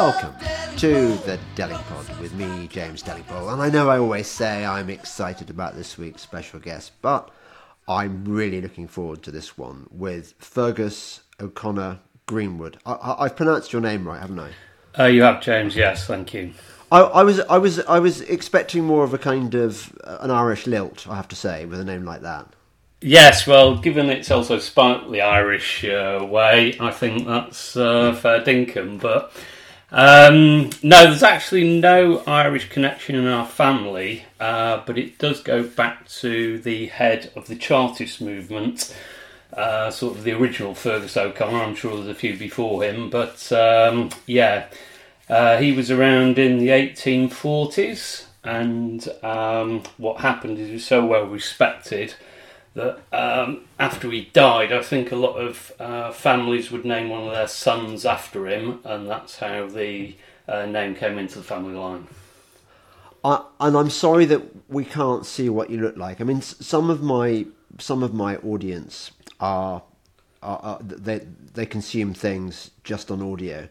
welcome to the Delingpod with me, James Delingpole. And I know I always say I'm excited about this week's special guest, but I'm really looking forward to this one with Feargus O'Connor Greenwood. I, have pronounced your name right, haven't I? Uh, you have, James. Yes, thank you. I, I, was, I was, I was expecting more of a kind of uh, an Irish lilt. I have to say, with a name like that. Yes, well, given it's also the Irish uh, way, I think that's uh, fair dinkum. But um, no, there's actually no Irish connection in our family, uh, but it does go back to the head of the Chartist movement, uh, sort of the original Feargus O'Connor. I'm sure there's a few before him, but um, yeah, uh, he was around in the 1840s, and um, what happened is he was so well respected that um, after he died, I think a lot of uh, families would name one of their sons after him, and that's how the uh, name came into the family line. I, and I'm sorry that we can't see what you look like. I mean, some of my some of my audience are, are, are they they consume things just on audio,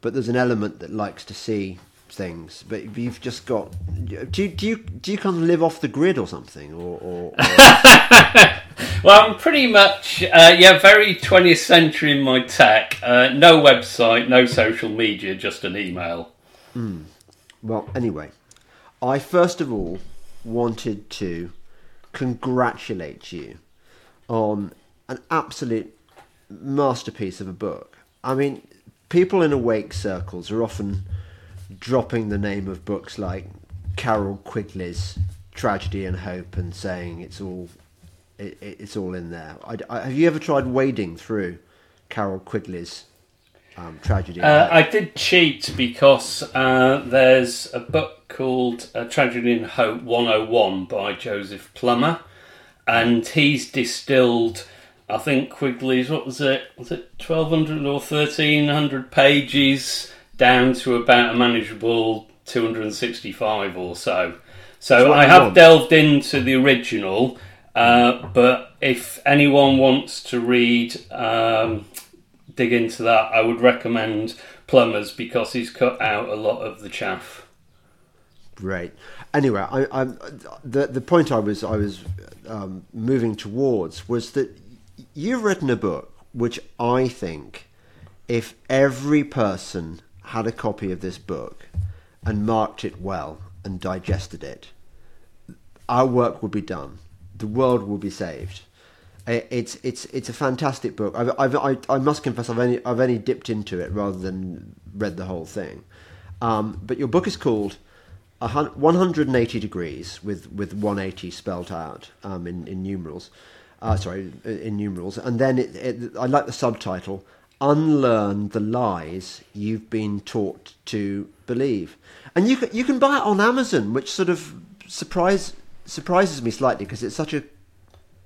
but there's an element that likes to see things, but you've just got. Do you do you do you kind of live off the grid or something, or? or, or... well, I'm pretty much uh, yeah, very 20th century in my tech. Uh, no website, no social media, just an email. Mm. Well, anyway, I first of all wanted to congratulate you on an absolute masterpiece of a book. I mean, people in awake circles are often dropping the name of books like Carroll Quigley's Tragedy and Hope and saying it's all it, it's all in there. I, I, have you ever tried wading through Carroll Quigley's um, Tragedy? Uh, I did cheat because uh, there's a book called uh, Tragedy and Hope 101 by Joseph Plummer, and he's distilled. I think Quigley's what was it? Was it twelve hundred or thirteen hundred pages? Down to about a manageable 265 or so. So I have delved into the original, uh, but if anyone wants to read, um, dig into that, I would recommend Plummer's because he's cut out a lot of the chaff. Great. Anyway, I, I, the the point I was I was um, moving towards was that you've written a book which I think, if every person had a copy of this book and marked it well and digested it, our work would be done. The world will be saved. It's it's it's a fantastic book. I've, I've, i I must confess I've only I've only dipped into it rather than read the whole thing. Um, but your book is called 180 degrees with with 180 spelt out um, in in numerals. Uh, sorry, in numerals, and then it, it, I like the subtitle unlearn the lies you've been taught to believe. And you can, you can buy it on Amazon, which sort of surprise surprises me slightly because it's such a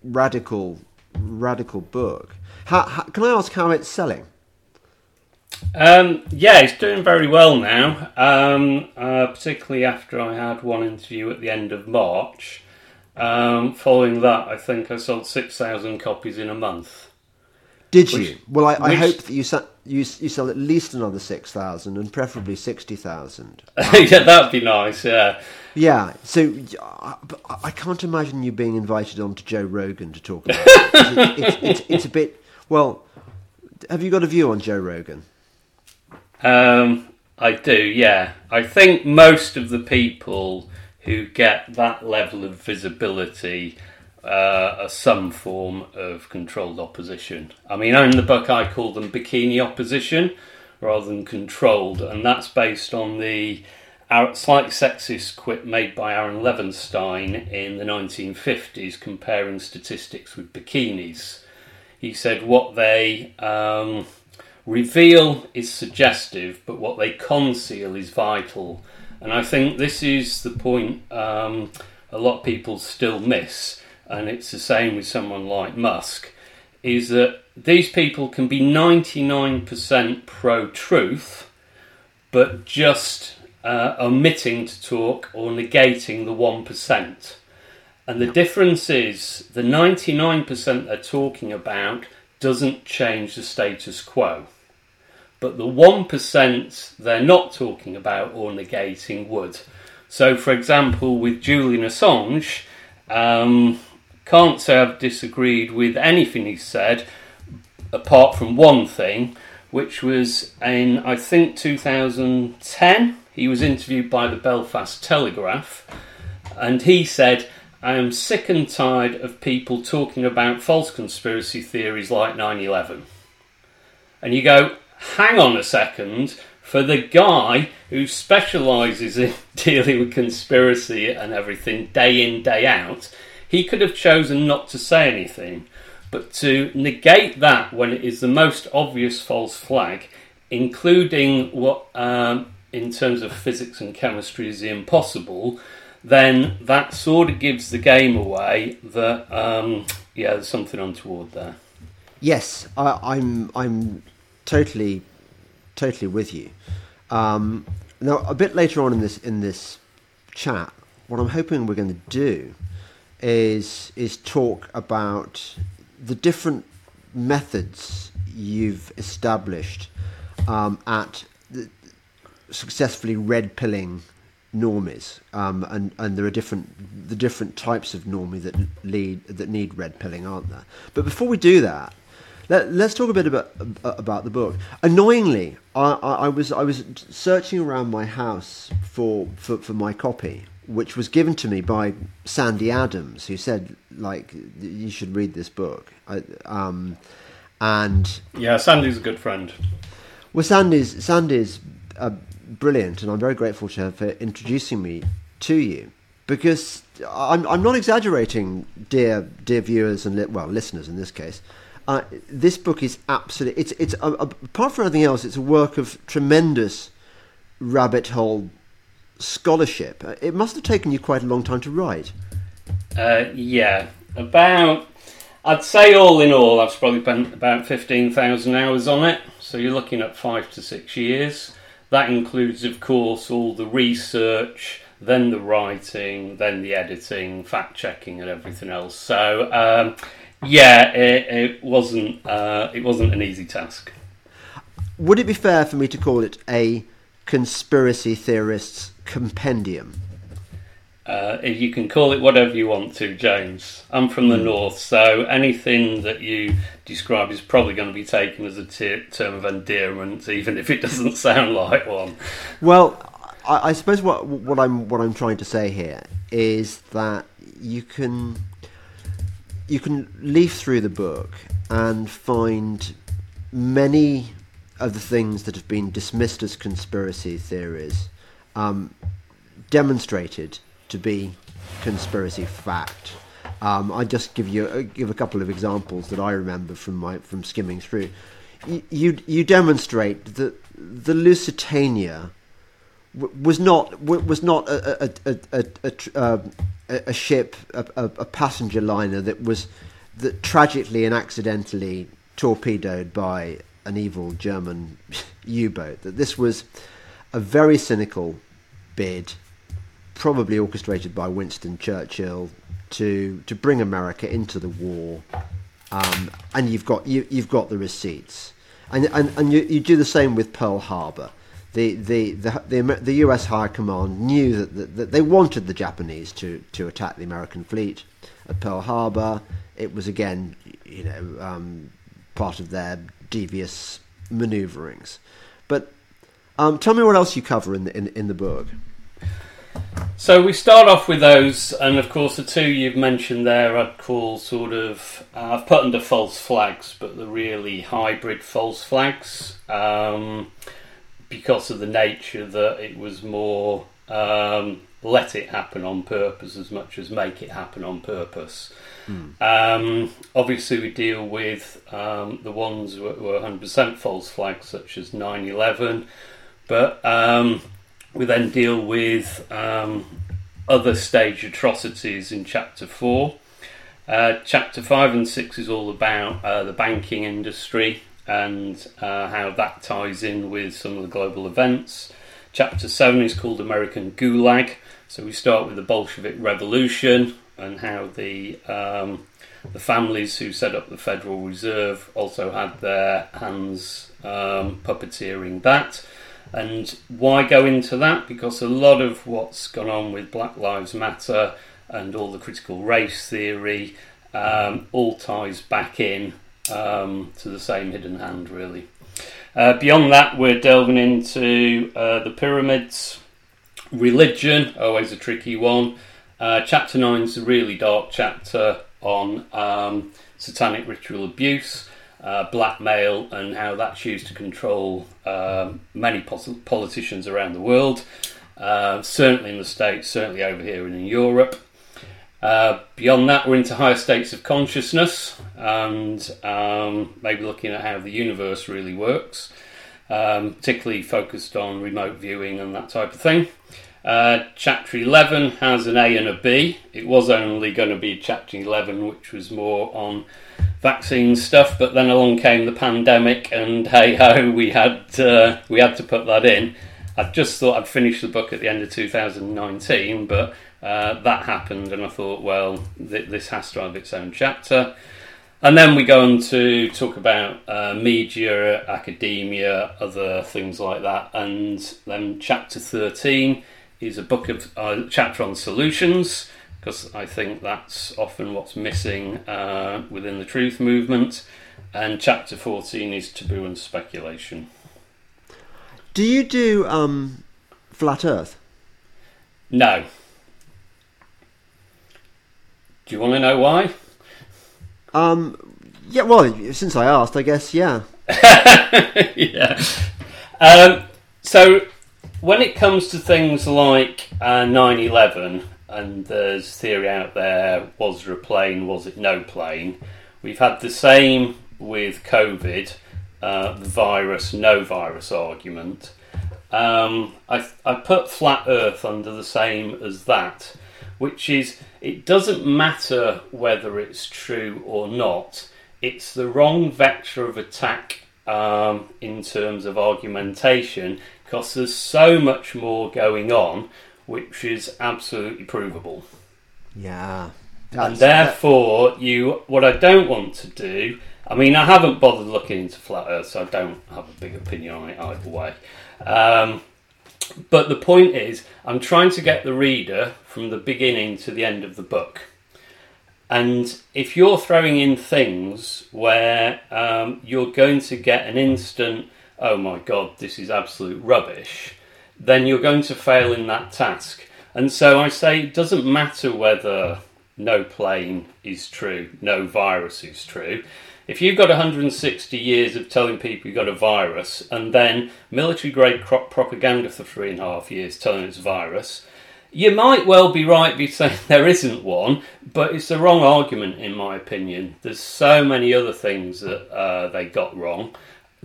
radical radical book. How, how, can I ask how it's selling? Um, yeah, it's doing very well now. Um, uh, particularly after I had one interview at the end of March. Um, following that, I think I sold six thousand copies in a month. Did which, you? Well, I, I which, hope that you sell, you, you sell at least another 6,000 and preferably 60,000. yeah, that'd be nice, yeah. Yeah, so I, I can't imagine you being invited on to Joe Rogan to talk about it. It's, it's, it's, it's, a bit. Well, have you got a view on Joe Rogan? Um, I do, yeah. I think most of the people who get that level of visibility uh, some form of controlled opposition. I mean, in the book, I call them bikini opposition rather than controlled, and that's based on the slightly sexist quip made by Aaron Levenstein in the 1950s comparing statistics with bikinis. He said what they um, reveal is suggestive, but what they conceal is vital. And I think this is the point um, a lot of people still miss and it's the same with someone like Musk, is that these people can be 99% pro truth, but just uh, omitting to talk or negating the 1%. And the difference is the 99% they're talking about doesn't change the status quo. but the 1% they're not talking about or negating would. So, for example, with Julian Assange, um, can't say I've disagreed with anything he said, apart from one thing, which was in, I think, 2010. He was interviewed by the Belfast Telegraph, and he said, I am sick and tired of people talking about false conspiracy theories like 9 11. And you go, hang on a second, for the guy who specialises in dealing with conspiracy and everything day in, day out, he could have chosen not to say anything. But to negate that when it is the most obvious false flag, including what, um, in terms of physics and chemistry, is the impossible, then that sort of gives the game away that, um, yeah, there's something untoward there. Yes, I, I'm. I'm totally, totally with you. Um, now, a bit later on in this in this chat, what I'm hoping we're going to do is is talk about the different methods you've established um, at the, successfully red pilling normies, um, and and there are different the different types of normie that lead that need red pilling, aren't there? But before we do that, let, us talk a bit about about the book. Annoyingly, I, I, I, was I was searching around my house for, for, for my copy, which was given to me by Sandy Adams, who said like you should read this book. I, um, and yeah, Sandy's a good friend. Well, Sandy's Sandy's uh, brilliant, and I'm very grateful to her for introducing me to you because I'm I'm not exaggerating, dear dear viewers and li- well listeners in this case. Uh, this book is absolutely it's it's uh, apart from anything else, it's a work of tremendous rabbit hole scholarship. It must have taken you quite a long time to write. Uh, yeah, about I'd say all in all, I've probably spent about fifteen thousand hours on it. So you're looking at five to six years. That includes, of course, all the research, then the writing, then the editing, fact checking, and everything else. So. Um, yeah, it, it wasn't. Uh, it wasn't an easy task. Would it be fair for me to call it a conspiracy theorist's compendium? Uh, you can call it whatever you want to, James. I'm from the mm. north, so anything that you describe is probably going to be taken as a t- term of endearment, even if it doesn't sound like one. Well, I, I suppose what what I'm what I'm trying to say here is that you can you can leaf through the book and find many of the things that have been dismissed as conspiracy theories um, demonstrated to be conspiracy fact. Um, I just give you uh, give a couple of examples that I remember from my from skimming through. You you, demonstrate that the Lusitania was not was not a a, a, a, a, a ship, a, passenger liner that was that tragically and accidentally torpedoed by an evil German U-boat. That this was a very cynical bid, probably orchestrated by Winston Churchill to to bring America into the war. Um, and you've got you, you've got the receipts, and and, and you, you do the same with Pearl Harbor the, the, the, the, the US High Command knew that, that, that, they wanted the Japanese to, to attack the American fleet at Pearl Harbor. It was again, you know, um, part of their devious maneuverings. But um, tell me what else you cover in the, in, in the book. So we start off with those, and of course the two you've mentioned there I'd call sort of uh, I've put under false flags, but the really hybrid false flags. Um, because of the nature that it was more um, let it happen on purpose as much as make it happen on purpose. Mm. Um, obviously, we deal with um, the ones that were 100% false flags, such as 9 11, but um, we then deal with um, other stage atrocities in chapter 4. Uh, chapter 5 and 6 is all about uh, the banking industry and uh, how that ties in with some of the global events. Chapter 7 is called American Gulag. So we start with the Bolshevik Revolution and how the um, The families who set up the Federal Reserve also had their hands um, puppeteering that. And why go into that? Because a lot of what's gone on with Black Lives Matter and all the critical race theory um, all ties back in um, to the same hidden hand, really. Uh, beyond that, we're delving into uh, the pyramids, religion, always a tricky one. Uh, chapter 9 is a really dark chapter on um, satanic ritual abuse, uh, blackmail, and how that's used to control um, many pos- politicians around the world, uh, certainly in the States, certainly over here in Europe. Uh, beyond that, we're into higher states of consciousness and um, maybe looking at how the universe really works, um, particularly focused on remote viewing and that type of thing. Uh, chapter 11 has an A and a B. It was only going to be chapter 11, which was more on vaccine stuff, but then along came the pandemic, and hey ho, we had uh, we had to put that in. I just thought I'd finish the book at the end of 2019, but uh, that happened, and I thought, well, th- this has to have its own chapter. And then we go on to talk about uh, media, academia, other things like that. And then chapter 13 is a book of uh, chapter on solutions, because I think that's often what's missing uh, within the truth movement. And chapter 14 is taboo and speculation. Do you do um, flat Earth? No. Do you want to know why? Um, yeah. Well, since I asked, I guess yeah. yeah. Um, so when it comes to things like uh, 9/11, and there's theory out there: was there a plane? Was it no plane? We've had the same with COVID, uh, the virus, no virus argument. Um, I, I put flat Earth under the same as that, which is it doesn't matter whether it's true or not. It's the wrong vector of attack um, in terms of argumentation because there's so much more going on which is absolutely provable. Yeah. and therefore, you what I don't want to do. I mean, I haven't bothered looking into flat Earth, so I don't have a big opinion on it either way. Um, but the point is, I'm trying to get the reader from the beginning to the end of the book. And if you're throwing in things where um, you're going to get an instant, oh my god, this is absolute rubbish, then you're going to fail in that task. And so I say it doesn't matter whether no plane is true, no virus is true. If you've got 160 years of telling people you've got a virus and then military grade propaganda for three and a half years telling it's a virus, you might well be right be saying there isn't one, but it's the wrong argument in my opinion. There's so many other things that uh, they got wrong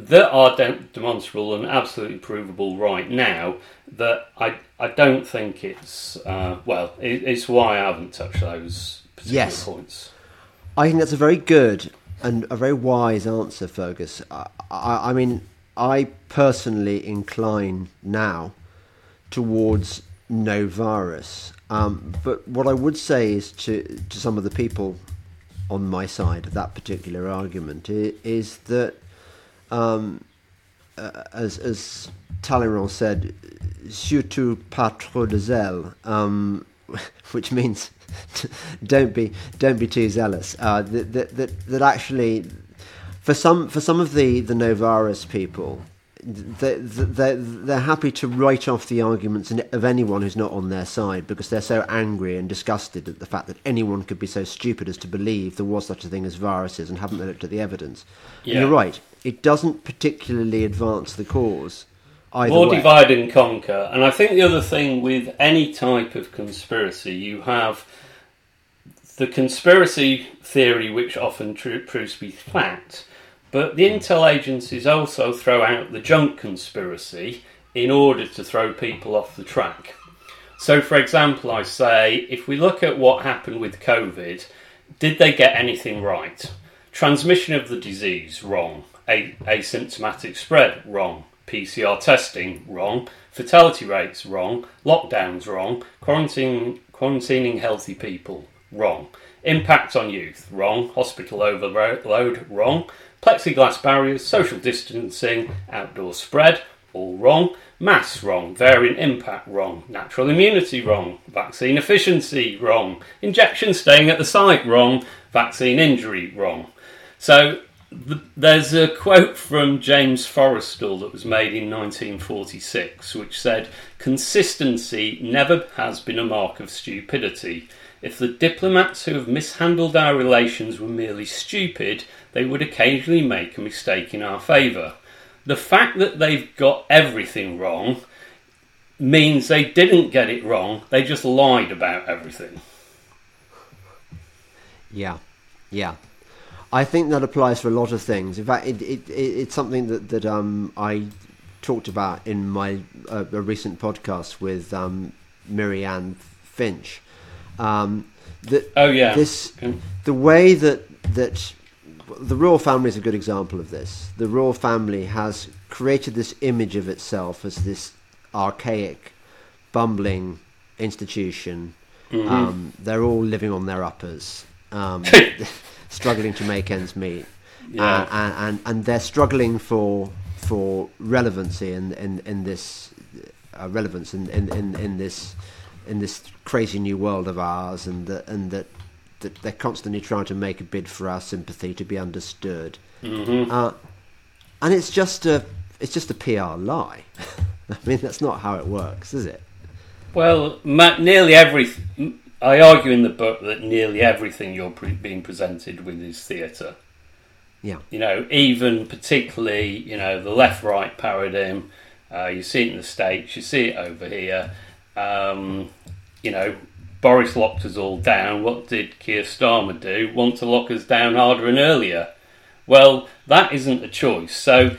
that are de- demonstrable and absolutely provable right now that I I don't think it's uh, well it, it's why I haven't touched those particular yes. points. I think that's a very good and a very wise answer, Feargus. I, I, I mean, I personally incline now towards no virus. Um, but what I would say is to, to some of the people on my side of that particular argument is, is that, um, uh, as, as Talleyrand said, surtout pas trop de zèle, um, which means don't be don't be too zealous. Uh, that, that that that actually, for some for some of the the no virus people, they they they're happy to write off the arguments of anyone who's not on their side because they're so angry and disgusted at the fact that anyone could be so stupid as to believe there was such a thing as viruses and haven't looked at the evidence. Yeah. you're right; it doesn't particularly advance the cause. Either More way. divide and conquer. And I think the other thing with any type of conspiracy, you have the conspiracy theory, which often tr- proves to be flat, but the intel agencies also throw out the junk conspiracy in order to throw people off the track. So, for example, I say if we look at what happened with COVID, did they get anything right? Transmission of the disease, wrong. A- asymptomatic spread, wrong. PCR testing, wrong. Fatality rates, wrong. Lockdowns, wrong. Quarantine, quarantining healthy people, wrong. Impact on youth, wrong. Hospital overload, wrong. Plexiglass barriers, social distancing, outdoor spread, all wrong. Mass wrong. Variant impact wrong. Natural immunity wrong. Vaccine efficiency wrong. Injection staying at the site wrong. Vaccine injury wrong. So there's a quote from James Forrestal that was made in 1946 which said, Consistency never has been a mark of stupidity. If the diplomats who have mishandled our relations were merely stupid, they would occasionally make a mistake in our favour. The fact that they've got everything wrong means they didn't get it wrong, they just lied about everything. Yeah, yeah. I think that applies for a lot of things. In fact, it, it, it it's something that, that um, I talked about in my uh, a recent podcast with um, Mary-Anne Finch. Um, that oh yeah, this the way that that the royal family is a good example of this. The royal family has created this image of itself as this archaic, bumbling institution. Mm-hmm. Um, they're all living on their uppers, um, struggling to make ends meet, yeah. uh, and, and and they're struggling for for relevancy in in, in this uh, relevance in, in, in, in this in this crazy new world of ours, and that and that that they're constantly trying to make a bid for our sympathy to be understood. Mm-hmm. Uh, and it's just a it's just a PR lie. I mean, that's not how it works, is it? Well, nearly every I argue in the book that nearly everything you're pre- being presented with is theatre. Yeah. You know, even particularly, you know, the left-right paradigm. Uh, you see it in the states. You see it over here. Um, you know, Boris locked us all down. What did Keir Starmer do? Want to lock us down harder and earlier? Well, that isn't a choice. So,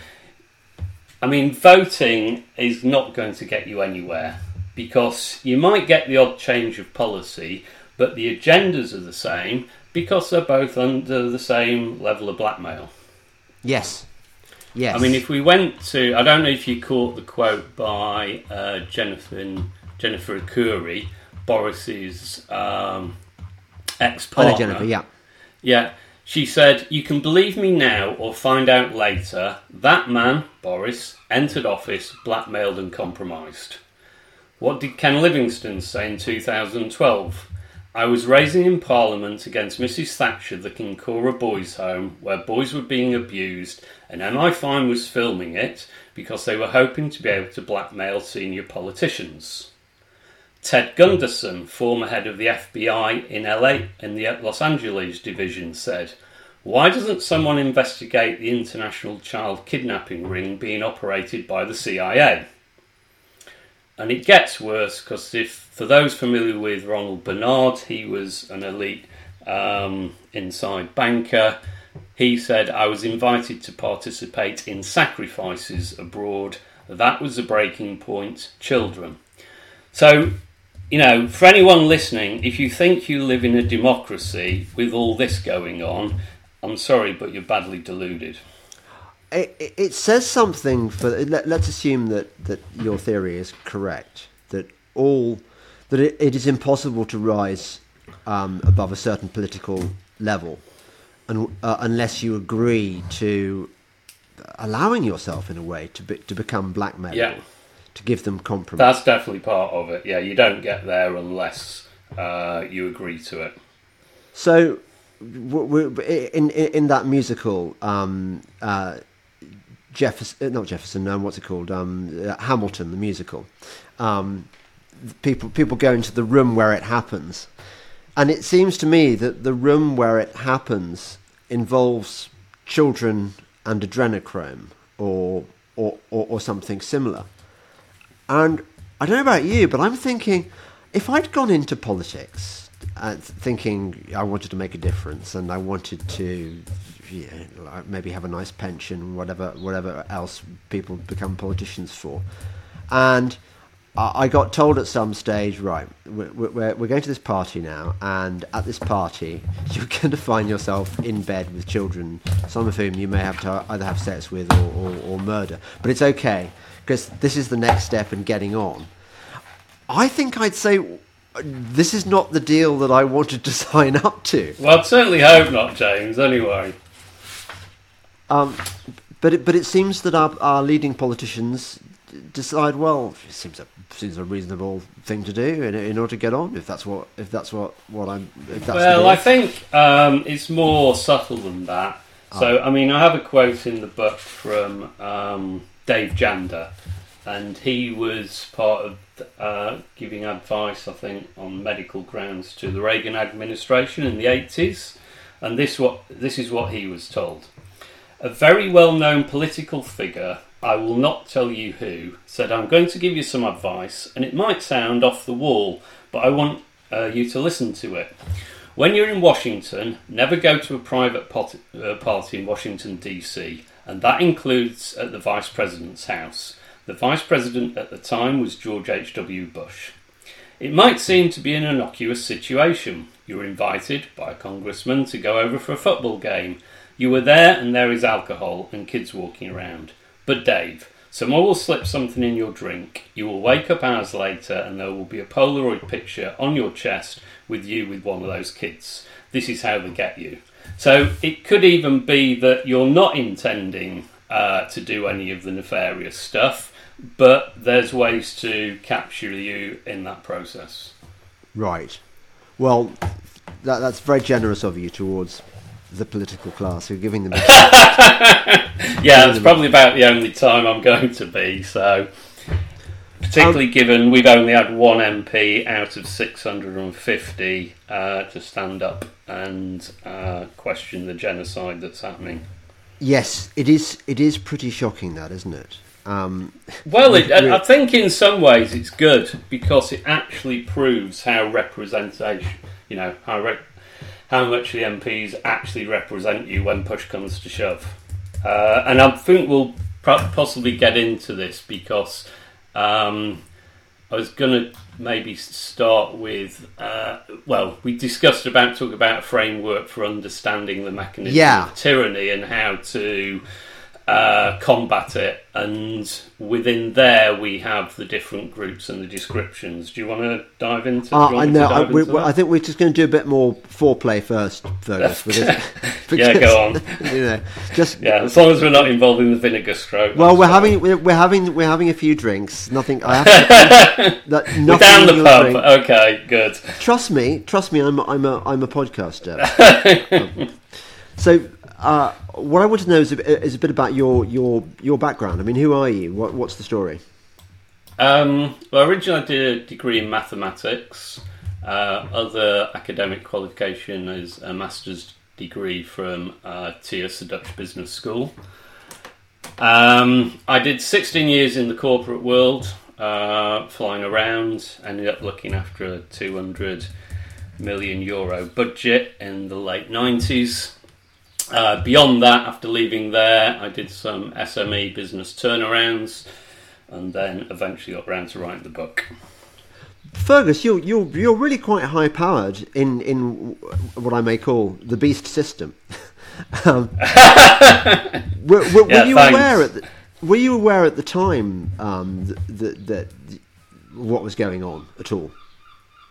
I mean, voting is not going to get you anywhere because you might get the odd change of policy, but the agendas are the same because they're both under the same level of blackmail. Yes. Yes. I mean, if we went to, I don't know if you caught the quote by uh, Jennifer Jennifer Arcuri Boris's um, ex partner. Jennifer, yeah. Yeah. She said, You can believe me now or find out later. That man, Boris, entered office blackmailed and compromised. What did Ken Livingstone say in 2012? I was raising in Parliament against Mrs Thatcher the Kincora Boys Home, where boys were being abused, and MI5 was filming it because they were hoping to be able to blackmail senior politicians. Ted Gunderson, former head of the FBI in LA in the Los Angeles division, said, Why doesn't someone investigate the international child kidnapping ring being operated by the CIA? And it gets worse because if, for those familiar with Ronald Bernard, he was an elite um, inside banker. He said, I was invited to participate in sacrifices abroad. That was the breaking point. Children. So you know, for anyone listening, if you think you live in a democracy with all this going on, I'm sorry, but you're badly deluded. It, it says something for. Let, us assume that, that your theory is correct. That all that it, it is impossible to rise um, above a certain political level, and, uh, unless you agree to allowing yourself in a way to be, to become blackmailable. Yeah to give them compromise. That's definitely part of it. Yeah, you don't get there unless uh, you agree to it. So, in in, in that musical, um, uh, Jefferson, uh, not Jefferson, um, what's it called? Um, uh, Hamilton, the musical. Um, people people go into the room where it happens, and it seems to me that the room where it happens involves children and adrenochrome or or, or, or something similar. And I don't know about you, but I'm thinking if I'd gone into politics uh, thinking I wanted to make a difference and I wanted to maybe have a nice pension, whatever, whatever else people become politicians for, and I got told at some stage, right, we're, we're, we're, going to this party now, and at this party, you're going to find yourself in bed with children, some of whom you may have to either have sex with or, or, or murder. But it's okay because this is the next step in getting on. I think I'd say, this is not the deal that I wanted to sign up to. Well, I'd certainly hope not, James. Anyway. Um, but it, but it seems that our, our leading politicians decide well it seems a seems a reasonable thing to do in, in order to get on if that's what if that's what what I'm if that's well I think um, it's more subtle than that so oh. I mean I have a quote in the book from um, Dave Janda and he was part of uh, giving advice I think on medical grounds to the Reagan administration in the 80s and this what this is what he was told a very well known political figure I will not tell you who, said, I'm going to give you some advice, and it might sound off the wall, but I want uh, you to listen to it. When you're in Washington, never go to a private pot- uh, party in Washington, D.C., and that includes at the Vice President's house. The Vice President at the time was George H.W. Bush. It might seem to be an innocuous situation. You're invited by a congressman to go over for a football game. You were there, and there is alcohol and kids walking around. But Dave, someone will slip something in your drink. You will wake up hours later and there will be a Polaroid picture on your chest with you with one of those kids. This is how they get you. So it could even be that you're not intending uh, to do any of the nefarious stuff, but there's ways to capture you in that process. Right. Well, that, that's very generous of you towards the political class who are giving them. yeah, it's probably about the only time I'm going to be. So, particularly um, given we've only had one MP out of 650 uh, to stand up and uh, question the genocide that's happening. Yes, it is. It is pretty shocking, that isn't it? Um, well, it, I think in some ways it's good because it actually proves how representation, you know, how re- how much the MPs actually represent you when push comes to shove. Uh, and I think we'll possibly get into this because um, I was going to maybe start with uh, well, we discussed about talk about a framework for understanding the mechanism yeah. of tyranny and how to uh, combat it, and within there we have the different groups and the descriptions. Do you want to dive into? Uh, I know. I, we, I, think we're just going to do a bit more foreplay first, Feargus. because, yeah, go on. You know, just yeah, as long as we're not involved in the vinegar stroke. Well, we're having we're, we're, having we're having a few drinks. Nothing. I have to, that, nothing down the pub. Drink. Okay, good. Trust me. Trust me. I'm I'm a I'm a podcaster. um, so uh, what I want to know is a, is a, bit about your, your, your background. I mean, who are you? What, what's the story? Um, well, originally I did a degree in mathematics. Uh, other academic qualification is a master's degree from uh, the Dutch Business School. Um, I did 16 years in the corporate world, uh, flying around. Ended up looking after a 200 million euro budget in the late 90s. Uh, beyond that, after leaving there, I did some SME business turnarounds and then eventually got around to writing the book. Feargus, you're you're you're really quite high powered in in what I may call the beast system. um, were, were, yeah, you thanks. aware at the, were you aware at the time um, that, that, that what was going on at all?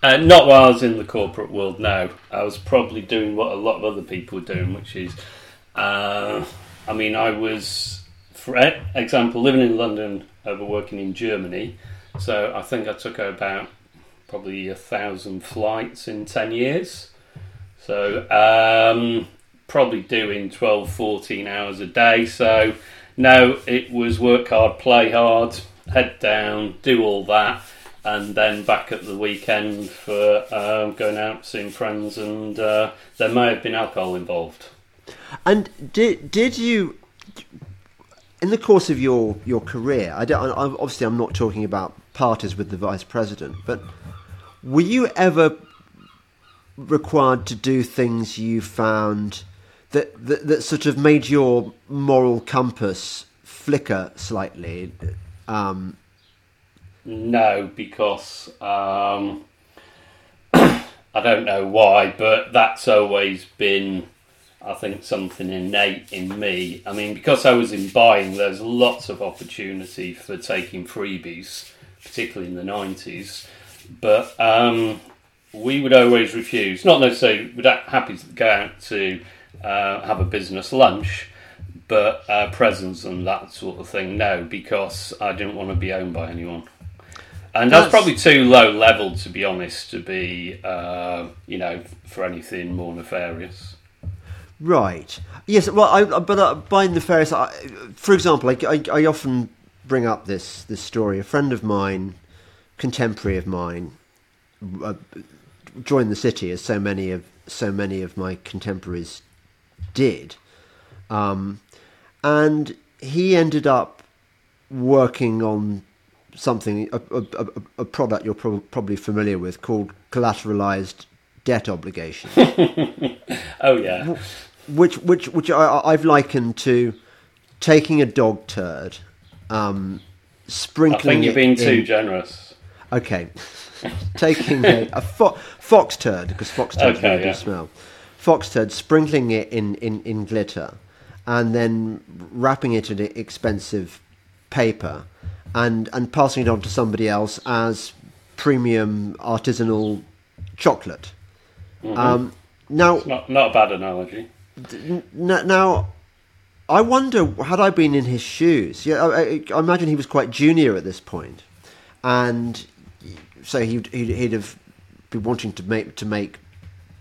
Uh, not while I was in the corporate world. No, I was probably doing what a lot of other people were doing, which is, uh, I mean, I was, for example, living in London over working in Germany. So I think I took about probably a thousand flights in ten years. So um, probably doing 12, 14 hours a day. So no, it was work hard, play hard, head down, do all that and then back at the weekend for um, going out, seeing friends, and uh, there may have been alcohol involved. And did did you, in the course of your, your career? I don't. obviously, I'm not talking about parties with the vice president, but were you ever required to do things you found that that, that sort of made your moral compass flicker slightly? Um, no, because um, I don't know why, but that's always been, I think, something innate in me. I mean, because I was in buying, there's lots of opportunity for taking freebies, particularly in the 90s. But um, we would always refuse. Not necessarily, we're happy to go out to uh, have a business lunch, but uh, presents and that sort of thing, no, because I didn't want to be owned by anyone. And that's, that's probably too low level, to be honest, to be, uh, you know, for anything more nefarious. Right. Yes. Well, I, but uh, by nefarious, I, for example, I, I, I, often bring up this this story. A friend of mine, contemporary of mine, uh, joined the city as so many of so many of my contemporaries did, um, and he ended up working on something a, a, a product you're pro- probably familiar with called collateralized debt obligation. oh yeah which which which I, I've likened to taking a dog turd, um, sprinkling. I think you're being in, too generous. Okay, taking a, a fo- fox turd because fox turds okay, really yeah. do smell. Fox turd, sprinkling it in, in, in glitter, and then wrapping it in expensive paper, and and passing it on to somebody else as premium artisanal chocolate. Mm-hmm. Um, now, it's not not a bad analogy now, I wonder had I been in his shoes. Yeah, I, I, imagine he was quite junior at this point, and so he'd, he'd, he'd have been wanting to make to make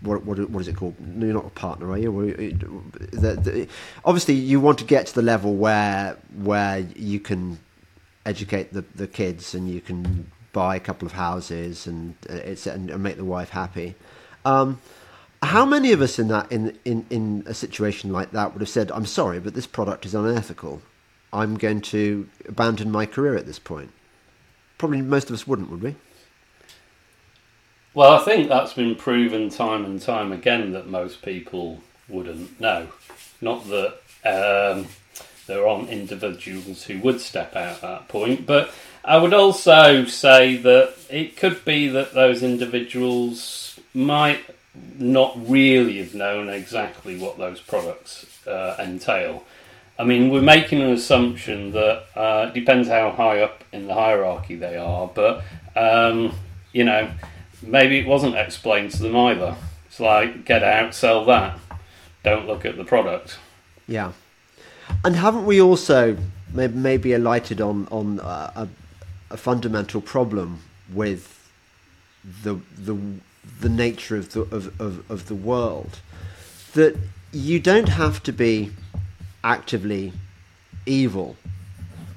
what, what, what is it called? No, you're not a partner, are you? The, the, obviously, you want to get to the level where where you can educate the, the kids and you can buy a couple of houses and uh, it's and, make the wife happy. Um, how many of us in that in, in in a situation like that would have said, "I'm sorry, but this product is unethical. I'm going to abandon my career at this point." Probably most of us wouldn't, would we? Well, I think that's been proven time and time again that most people wouldn't know. Not that um, there aren't individuals who would step out at that point, but I would also say that it could be that those individuals might not really have known exactly what those products uh, entail. I mean, we're making an assumption that uh, depends how high up in the hierarchy they are, but um, you know, maybe it wasn't explained to them either. It's like get out, sell that. Don't look at the product. Yeah, and haven't we also maybe alighted on on uh, a, a fundamental problem with the the the nature of the of, of, of the world? That you don't have to be actively evil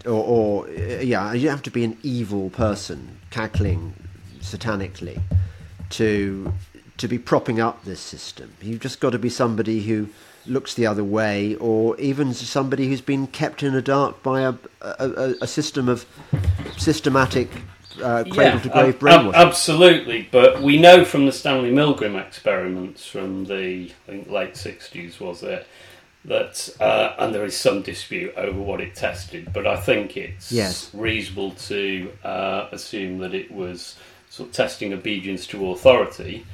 or, or yeah you have to be an evil person cackling satanically to to be propping up this system. You've just got to be somebody who looks the other way or even somebody who's been kept in the dark by a, a, a system of systematic uh, cradle yeah, to grave brainwashing. absolutely, but we know from the Stanley Milgram experiments from the late sixties, was it? That uh, and there is some dispute over what it tested, but I think it's yes. reasonable to uh, assume that it was sort of testing obedience to authority.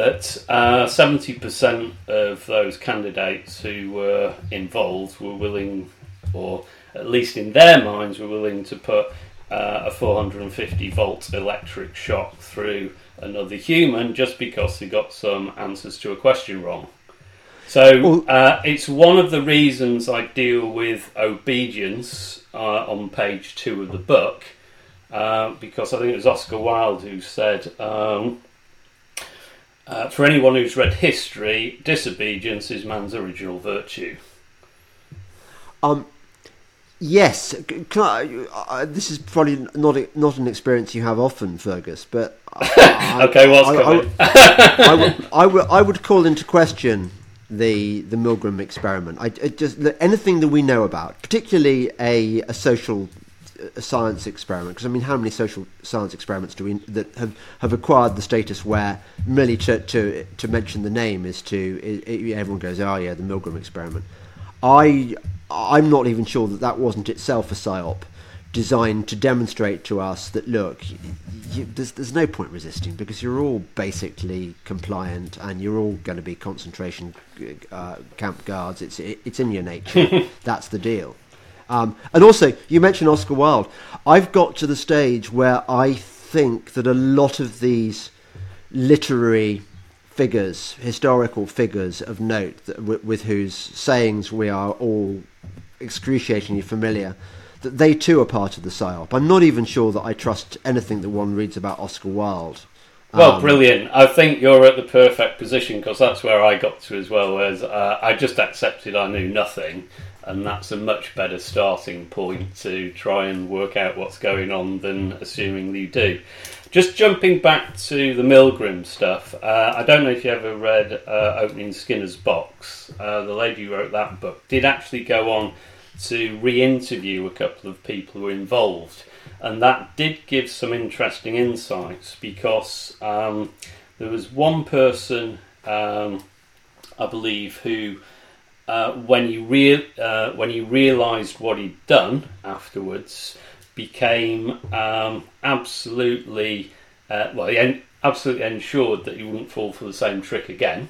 That uh, seventy percent of those candidates who were involved were willing, or at least in their minds, were willing to put uh, a 450 volt electric shock through another human just because they got some answers to a question wrong. So uh, it's one of the reasons I deal with obedience uh, on page two of the book, uh, because I think it was Oscar Wilde who said, um, uh, for anyone who's read history, disobedience is man's original virtue. Um, Yes, I, uh, this is probably not not an experience you have often, Feargus. But I, okay, what's I, coming? I, would, I, would, I would call into question the the Milgram experiment. I, just anything that we know about, particularly a, a social a science experiment. Because I mean, how many social science experiments do we that have, have acquired the status where merely to to, to mention the name is to it, it, everyone goes, oh yeah, the Milgram experiment. I I'm not even sure that that wasn't itself a psyop designed to demonstrate to us that look, you, there's, there's no point resisting because you're all basically compliant and you're all going to be concentration uh, camp guards. It's it, it's in your nature. That's the deal. Um, and also, you mentioned Oscar Wilde. I've got to the stage where I think that a lot of these literary figures, historical figures of note that, with, with whose sayings we are all excruciatingly familiar, that they too are part of the psyop. I'm not even sure that I trust anything that one reads about Oscar Wilde. Well, Um, brilliant. I think you're at the perfect position because that's where I got to as well. Whereas uh, I just accepted I knew nothing, and that's a much better starting point to try and work out what's going on than assuming you do. Just jumping back to the Milgram stuff, uh, I don't know if you ever read uh, Opening Skinner's Box. Uh, the lady who wrote that book did actually go on to re interview a couple of people who were involved and that did give some interesting insights because um, there was one person, um, I believe, who, uh, when he rea- uh, when he realised what he'd done afterwards, became um, absolutely uh, well, he en- absolutely ensured that he wouldn't fall for the same trick again.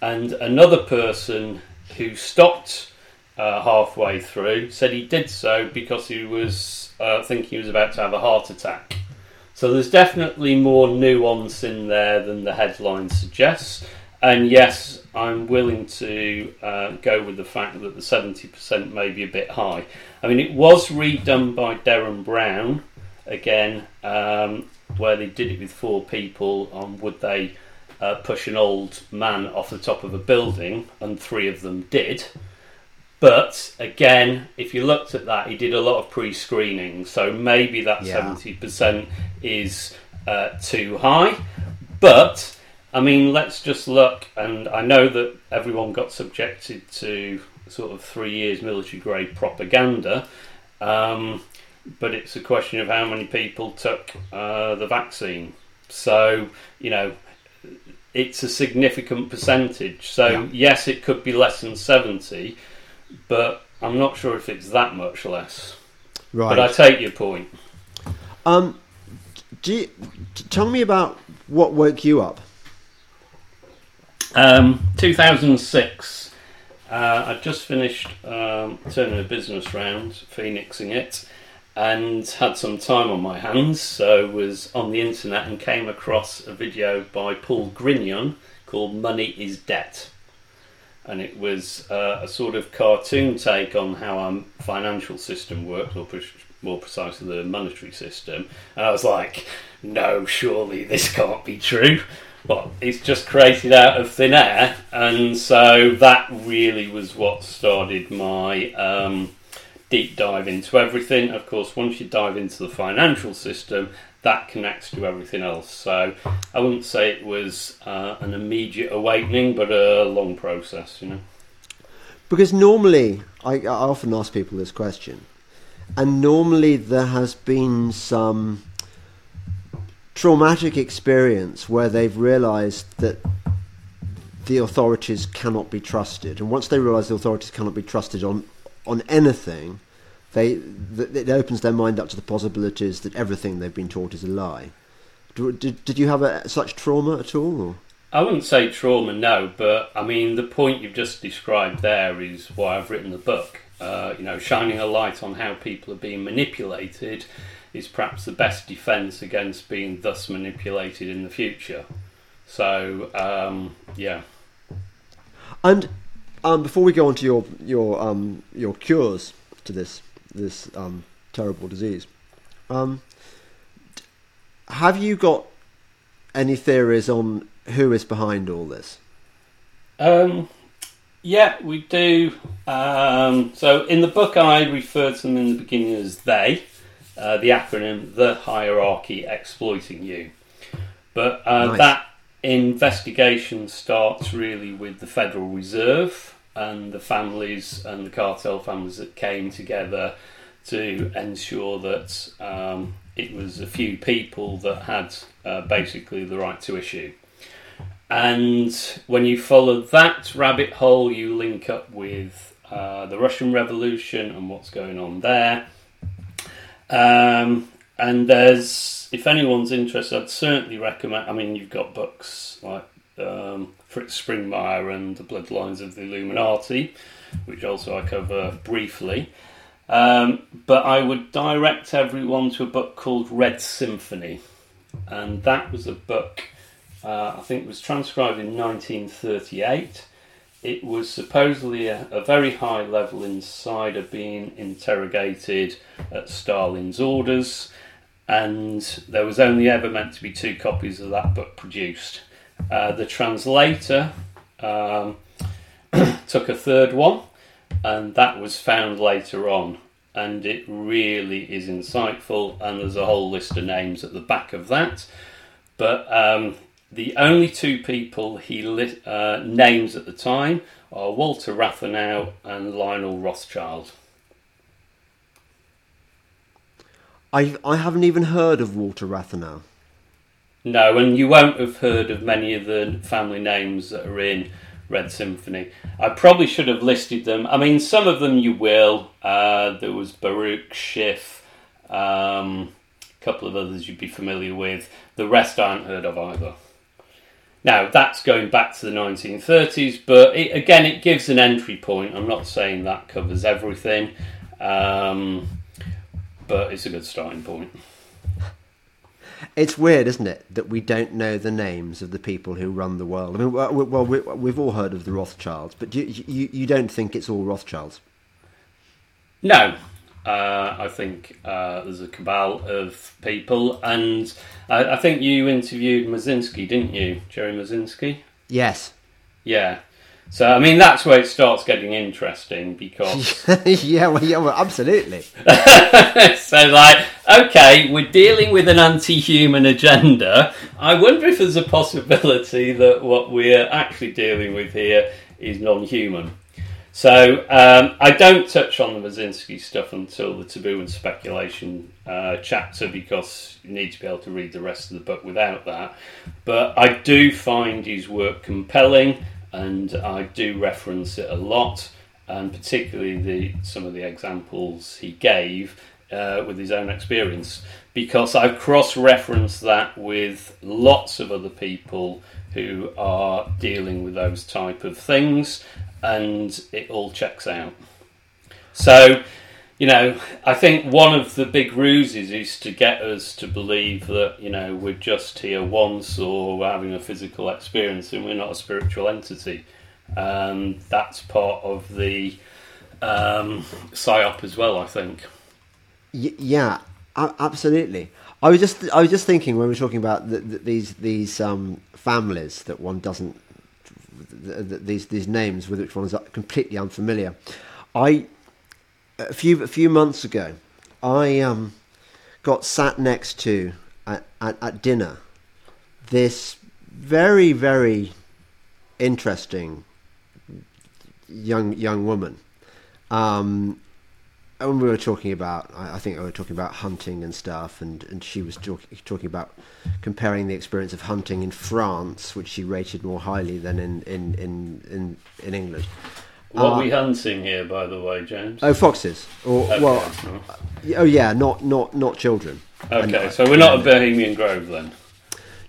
And another person who stopped uh, halfway through said he did so because he was uh, thinking he was about to have a heart attack. So there's definitely more nuance in there than the headline suggests. And yes, I'm willing to uh, go with the fact that the 70% may be a bit high. I mean, it was redone by Derren Brown again, um, where they did it with four people on would they uh, push an old man off the top of a building, and three of them did. But again, if you looked at that, he did a lot of pre-screening, so maybe that Yeah. seventy percent is uh, too high. But I mean, let's just look, and I know that everyone got subjected to sort of three years military grade propaganda, um, but it's a question of how many people took uh, the vaccine. So you know, it's a significant percentage. So Yeah. yes, it could be less than seventy, but I'm not sure if it's that much less. Right. But I take your point. Um, do you, tell me about what woke you up. Um, 2006. Uh, I just finished um, turning a business round, phoenixing it, and had some time on my hands. So was on the internet and came across a video by Paul Grignon called "Money Is Debt," and it was uh, a sort of cartoon take on how our financial system works, or more precisely, the monetary system. And I was like, "No, surely this can't be true." Well, it's just created out of thin air, and so that really was what started my um, deep dive into everything. Of course, once you dive into the financial system, that connects to everything else. So I wouldn't say it was uh, an immediate awakening, but a long process, you know. Because normally, I, I often ask people this question, and normally there has been some traumatic experience where they've realized that the authorities cannot be trusted. And once they realize the authorities cannot be trusted on, on anything, they, th- it opens their mind up to the possibilities that everything they've been taught is a lie. Do- Did, did you have a, such trauma at all? Or? I wouldn't say trauma, no, but I mean the point you've just described there is why I've written the book. Uh, you know, shining a light on how people are being manipulated is perhaps the best defence against being thus manipulated in the future. So, um, yeah. And um, before we go on to your your um, your cures to this this um, terrible disease, um, have you got any theories on who is behind all this? Um, yeah, we do. Um, so in the book, I referred to them in the beginning as they, uh, the acronym the hierarchy exploiting you. But uh, Nice. that investigation starts really with the Federal Reserve and the families and the cartel families that came together to ensure that um, it was a few people that had uh, basically the right to issue. And when you follow that rabbit hole, you link up with uh, the Russian Revolution and what's going on there. Um, and there's, if anyone's interested, I'd certainly recommend. I mean, you've got books like um, Fritz Springmeier and The Bloodlines of the Illuminati, which also I cover briefly. Um, but I would direct everyone to a book called Red Symphony, and that was a book uh, I think, was transcribed in 1938. It was supposedly a, a very high level insider being interrogated at Stalin's orders, and there was only ever meant to be two copies of that book produced. Uh, the translator um, took a third one, and that was found later on. And it really is insightful, and there's a whole list of names at the back of that. But um, the only two people he li- uh, names at the time are Walter Rathenau and Lionel Rothschild. I I haven't even heard of Walter Rathenau. No, and you won't have heard of many of the family names that are in Red Symphony. I probably should have listed them. I mean, some of them you will. Uh, there was Baruch Schiff, um, a couple of others you'd be familiar with. The rest I haven't heard of either. Now, that's going back to the 1930s, but it, again, it gives an entry point. I'm not saying that covers everything, um, but it's a good starting point. It's weird, isn't it, that we don't know the names of the people who run the world. I mean, well, well we, we've all heard of the Rothschilds, but you, you, you don't think it's all Rothschilds? No, uh, I think uh, there's a cabal of people, and I, I think you interviewed Marzinsky, didn't you, Jerry Marzinsky? Yes. Yeah. So I mean that's where it starts getting interesting because yeah, well, yeah, well, absolutely. so like, okay, we're dealing with an anti-human agenda. I wonder if there's a possibility that what we're actually dealing with here is non-human. So um, I don't touch on the Marzinsky stuff until the taboo and speculation uh, chapter because you need to be able to read the rest of the book without that. But I do find his work compelling, and I do reference it a lot, and particularly the some of the examples he gave uh, with his own experience, because I've cross-referenced that with lots of other people who are dealing with those type of things and it all checks out. So, you know, I think one of the big ruses is to get us to believe that, you know, we're just here once or we're having a physical experience and we're not a spiritual entity. Um, that's part of the um, psyop as well, I think. Y- yeah, absolutely. I was just I was just thinking when we were talking about the, the, these these um, families that one doesn't these these names with which one is completely unfamiliar. I a few a few months ago, I um, got sat next to at, at, at dinner this very very interesting young young woman. Um, and we were talking about, I think we were talking about hunting and stuff, and, and she was talk, talking about comparing the experience of hunting in France, which she rated more highly than in in in in, in England. What uh, are we hunting here, by the way, James? Oh, foxes. Or okay. well, oh yeah, not not not children. Okay, and, so we're not a Bohemian Grove then.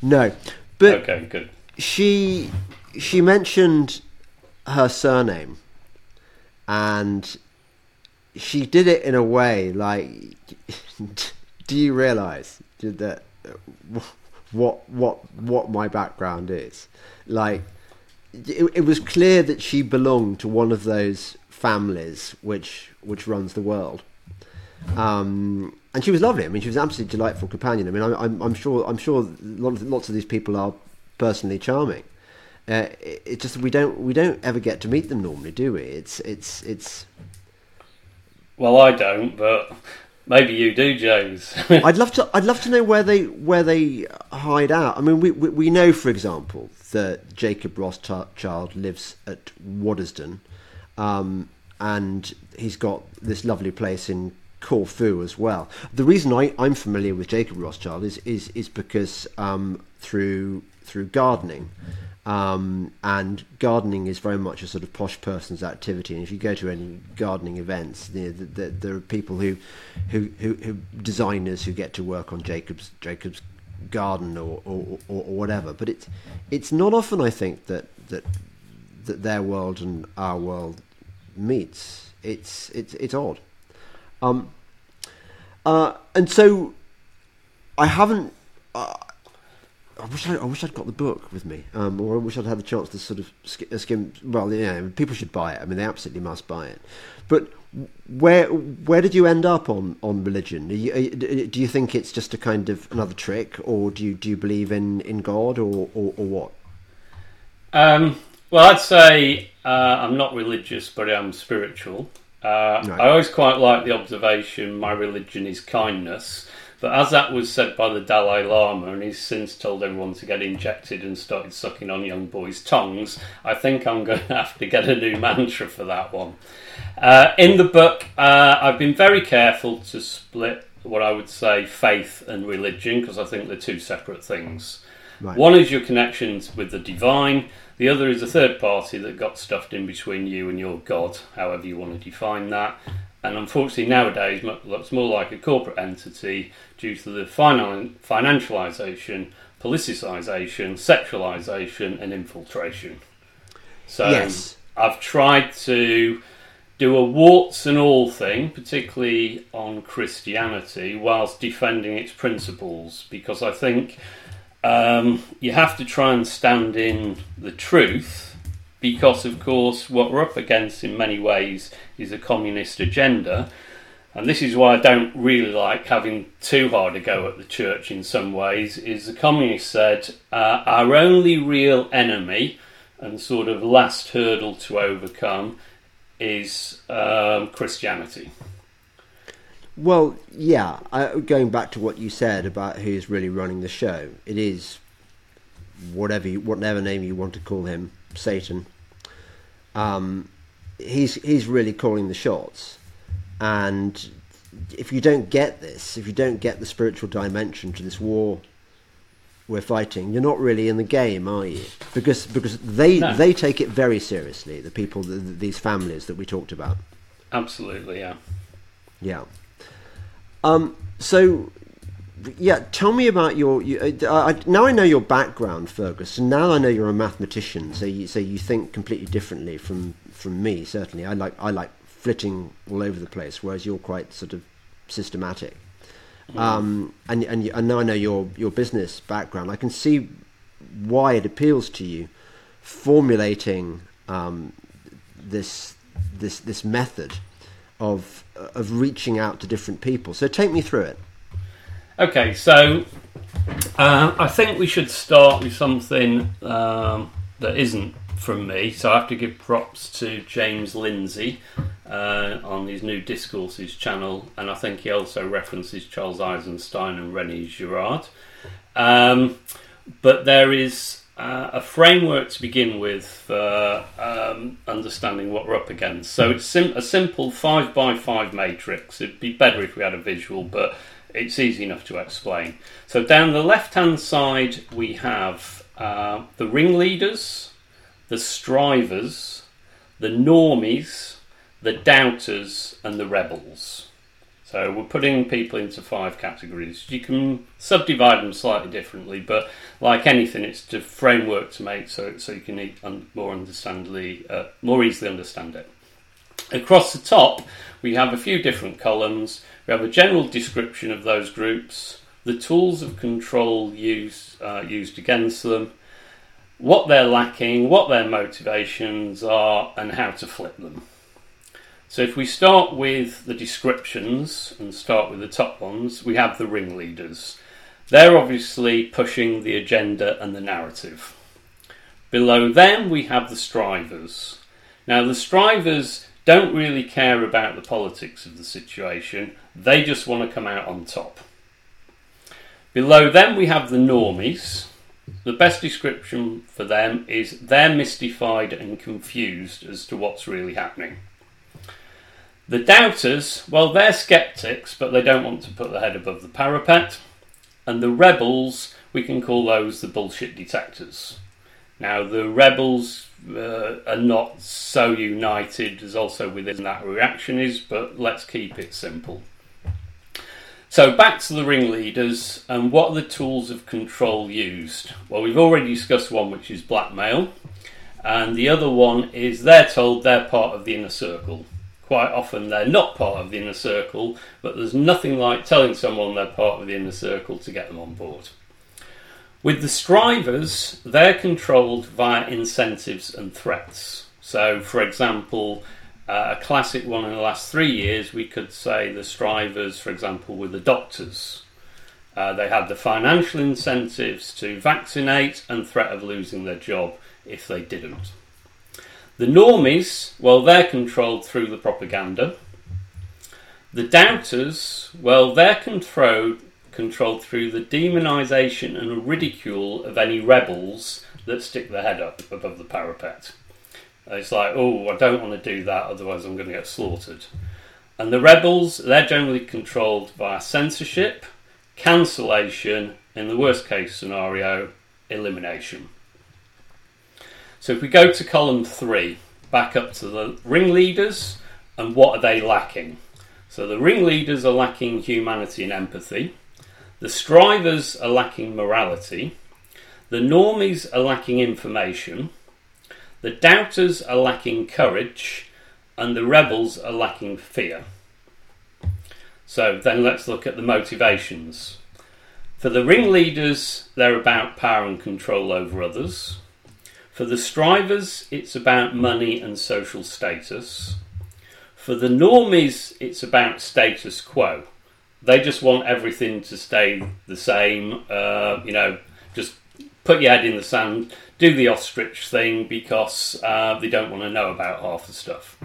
No, but okay, good. She she mentioned her surname, and she did it in a way like, do you realise that what what what my background is? Like, it, it was clear that she belonged to one of those families which which runs the world. Um, and she was lovely. I mean, she was an absolutely delightful companion. I mean, I'm, I'm sure I'm sure lots, lots of these people are personally charming. Uh, it, it, just we don't we don't ever get to meet them normally, do we? It's it's it's well, I don't, but maybe you do, James. I'd love to. I'd love to know where they where they hide out. I mean, we we, we know, for example, that Jacob Rothschild lives at Waddesdon, um, and he's got this lovely place in Corfu as well. The reason I, I'm familiar with Jacob Rothschild is is is because um, through through gardening. Um, and gardening is very much a sort of posh person's activity. And if you go to any gardening events, you know, the, the, there are people who, who, who, who, designers who get to work on Jacob's Jacob's garden or, or, or, or whatever. But it's it's not often I think that that that their world and our world meets. It's it's it's odd. Um, uh, and so I haven't. Uh, I wish I, I wish I'd got the book with me, um, or I wish I'd had the chance to sort of sk- uh, skim. Well, yeah, people should buy it. I mean, they absolutely must buy it. But where where did you end up on on religion? You, do you think it's just a kind of another trick, or do you do you believe in in God, or or, or what? Um, well, I'd say uh, I'm not religious, but I'm spiritual. Uh, right. I always quite like the observation: my religion is kindness but as that was said by the Dalai Lama, and he's since told everyone to get injected and started sucking on young boys' tongues, I think I'm going to have to get a new mantra for that one. Uh, in the book, uh, I've been very careful to split what I would say faith and religion because I think they're two separate things. Right. One is your connections with the divine, the other is a third party that got stuffed in between you and your God, however you want to define that and unfortunately nowadays looks more like a corporate entity due to the financialisation, politicisation, sexualisation, and infiltration. So yes. I've tried to do a warts and all thing, particularly on Christianity, whilst defending its principles, because I think um, you have to try and stand in the truth because, of course, what we're up against in many ways is a communist agenda. And this is why I don't really like having too hard a go at the church in some ways. Is the communists said uh, our only real enemy and sort of last hurdle to overcome is um, Christianity. Well, yeah. I, going back to what you said about who's really running the show, it is whatever you, whatever name you want to call him, Satan. Um, he's he's really calling the shots, and if you don't get this, if you don't get the spiritual dimension to this war we're fighting, you're not really in the game, are you? Because because they no. they take it very seriously. The people, the, these families that we talked about. Absolutely, yeah. Yeah. Um. So yeah, tell me about your. You, uh, I, now I know your background, Feargus, and now I know you're a mathematician. So you so you think completely differently from from me. Certainly, I like I like flitting all over the place, whereas you're quite sort of systematic. Mm. Um, and and and now I know your your business background. I can see why it appeals to you, formulating um, this this this method of of reaching out to different people. So take me through it. Okay, so uh, I think we should start with something um, that isn't from me. So I have to give props to James Lindsay uh, on his new Discourses channel, and I think he also references Charles Eisenstein and Rene Girard. Um, but there is uh, a framework to begin with for um, understanding what we're up against. So it's sim- a simple five by five matrix. It'd be better if we had a visual, but it's easy enough to explain. So down the left hand side, we have uh, the ringleaders, the strivers, the normies, the doubters, and the rebels. So we're putting people into five categories. You can subdivide them slightly differently, but like anything, it's a framework to make so so you can more understandably, uh, more easily understand it. Across the top, we have a few different columns. We have a general description of those groups, the tools of control used, uh, used against them, what they're lacking, what their motivations are, and how to flip them. So, if we start with the descriptions and start with the top ones, we have the ringleaders. They're obviously pushing the agenda and the narrative. Below them, we have the strivers. Now, the strivers don't really care about the politics of the situation, they just want to come out on top. Below them, we have the normies. The best description for them is they're mystified and confused as to what's really happening. The doubters, well, they're skeptics, but they don't want to put their head above the parapet. And the rebels, we can call those the bullshit detectors. Now, the rebels uh, are not so united as also within that reaction is, but let's keep it simple. So back to the ringleaders and what are the tools of control used? Well, we've already discussed one which is blackmail, and the other one is they're told they're part of the inner circle. Quite often they're not part of the inner circle, but there's nothing like telling someone they're part of the inner circle to get them on board. With the strivers, they're controlled via incentives and threats. So, for example, uh, a classic one in the last three years, we could say the strivers, for example, were the doctors. Uh, they had the financial incentives to vaccinate and threat of losing their job if they didn't. The normies, well, they're controlled through the propaganda. The doubters, well, they're controlled controlled through the demonisation and ridicule of any rebels that stick their head up above the parapet. It's like, oh, I don't want to do that, otherwise I'm going to get slaughtered. And the rebels, they're generally controlled via censorship, cancellation, in the worst case scenario, elimination. So if we go to column three, back up to the ringleaders, and what are they lacking? So the ringleaders are lacking humanity and empathy. The strivers are lacking morality. The normies are lacking information. The doubters are lacking courage. And the rebels are lacking fear. So then let's look at the motivations. For the ringleaders, they're about power and control over others. For the strivers, it's about money and social status. For the normies, it's about status quo they just want everything to stay the same. Uh, you know, just put your head in the sand, do the ostrich thing because uh, they don't want to know about half the stuff.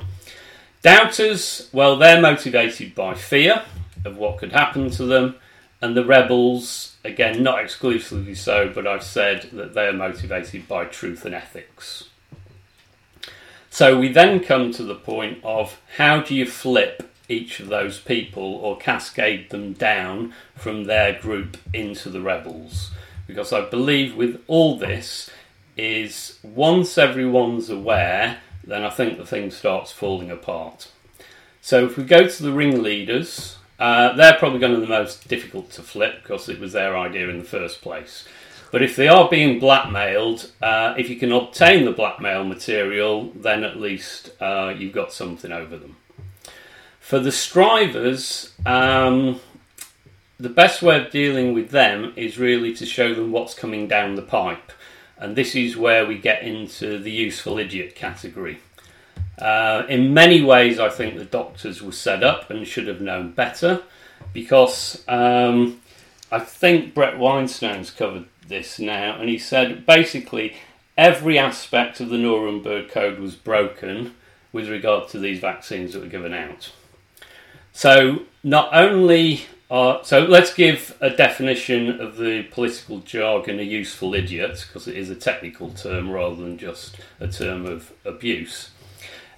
Doubters, well, they're motivated by fear of what could happen to them, and the rebels, again, not exclusively so, but I've said that they are motivated by truth and ethics. So we then come to the point of how do you flip each of those people or cascade them down from their group into the rebels. Because I believe with all this is once everyone's aware, then I think the thing starts falling apart. So if we go to the ringleaders, uh, they're probably going to be the most difficult to flip because it was their idea in the first place. But if they are being blackmailed, uh, if you can obtain the blackmail material, then at least uh, you've got something over them. For the strivers, um, the best way of dealing with them is really to show them what's coming down the pipe. And this is where we get into the useful idiot category. Uh, in many ways, I think the doctors were set up and should have known better because um, I think Brett Weinstein's covered this now, and he said basically every aspect of the Nuremberg Code was broken with regard to these vaccines that were given out. So not only are so let's give a definition of the political jargon a useful idiot because it is a technical term rather than just a term of abuse.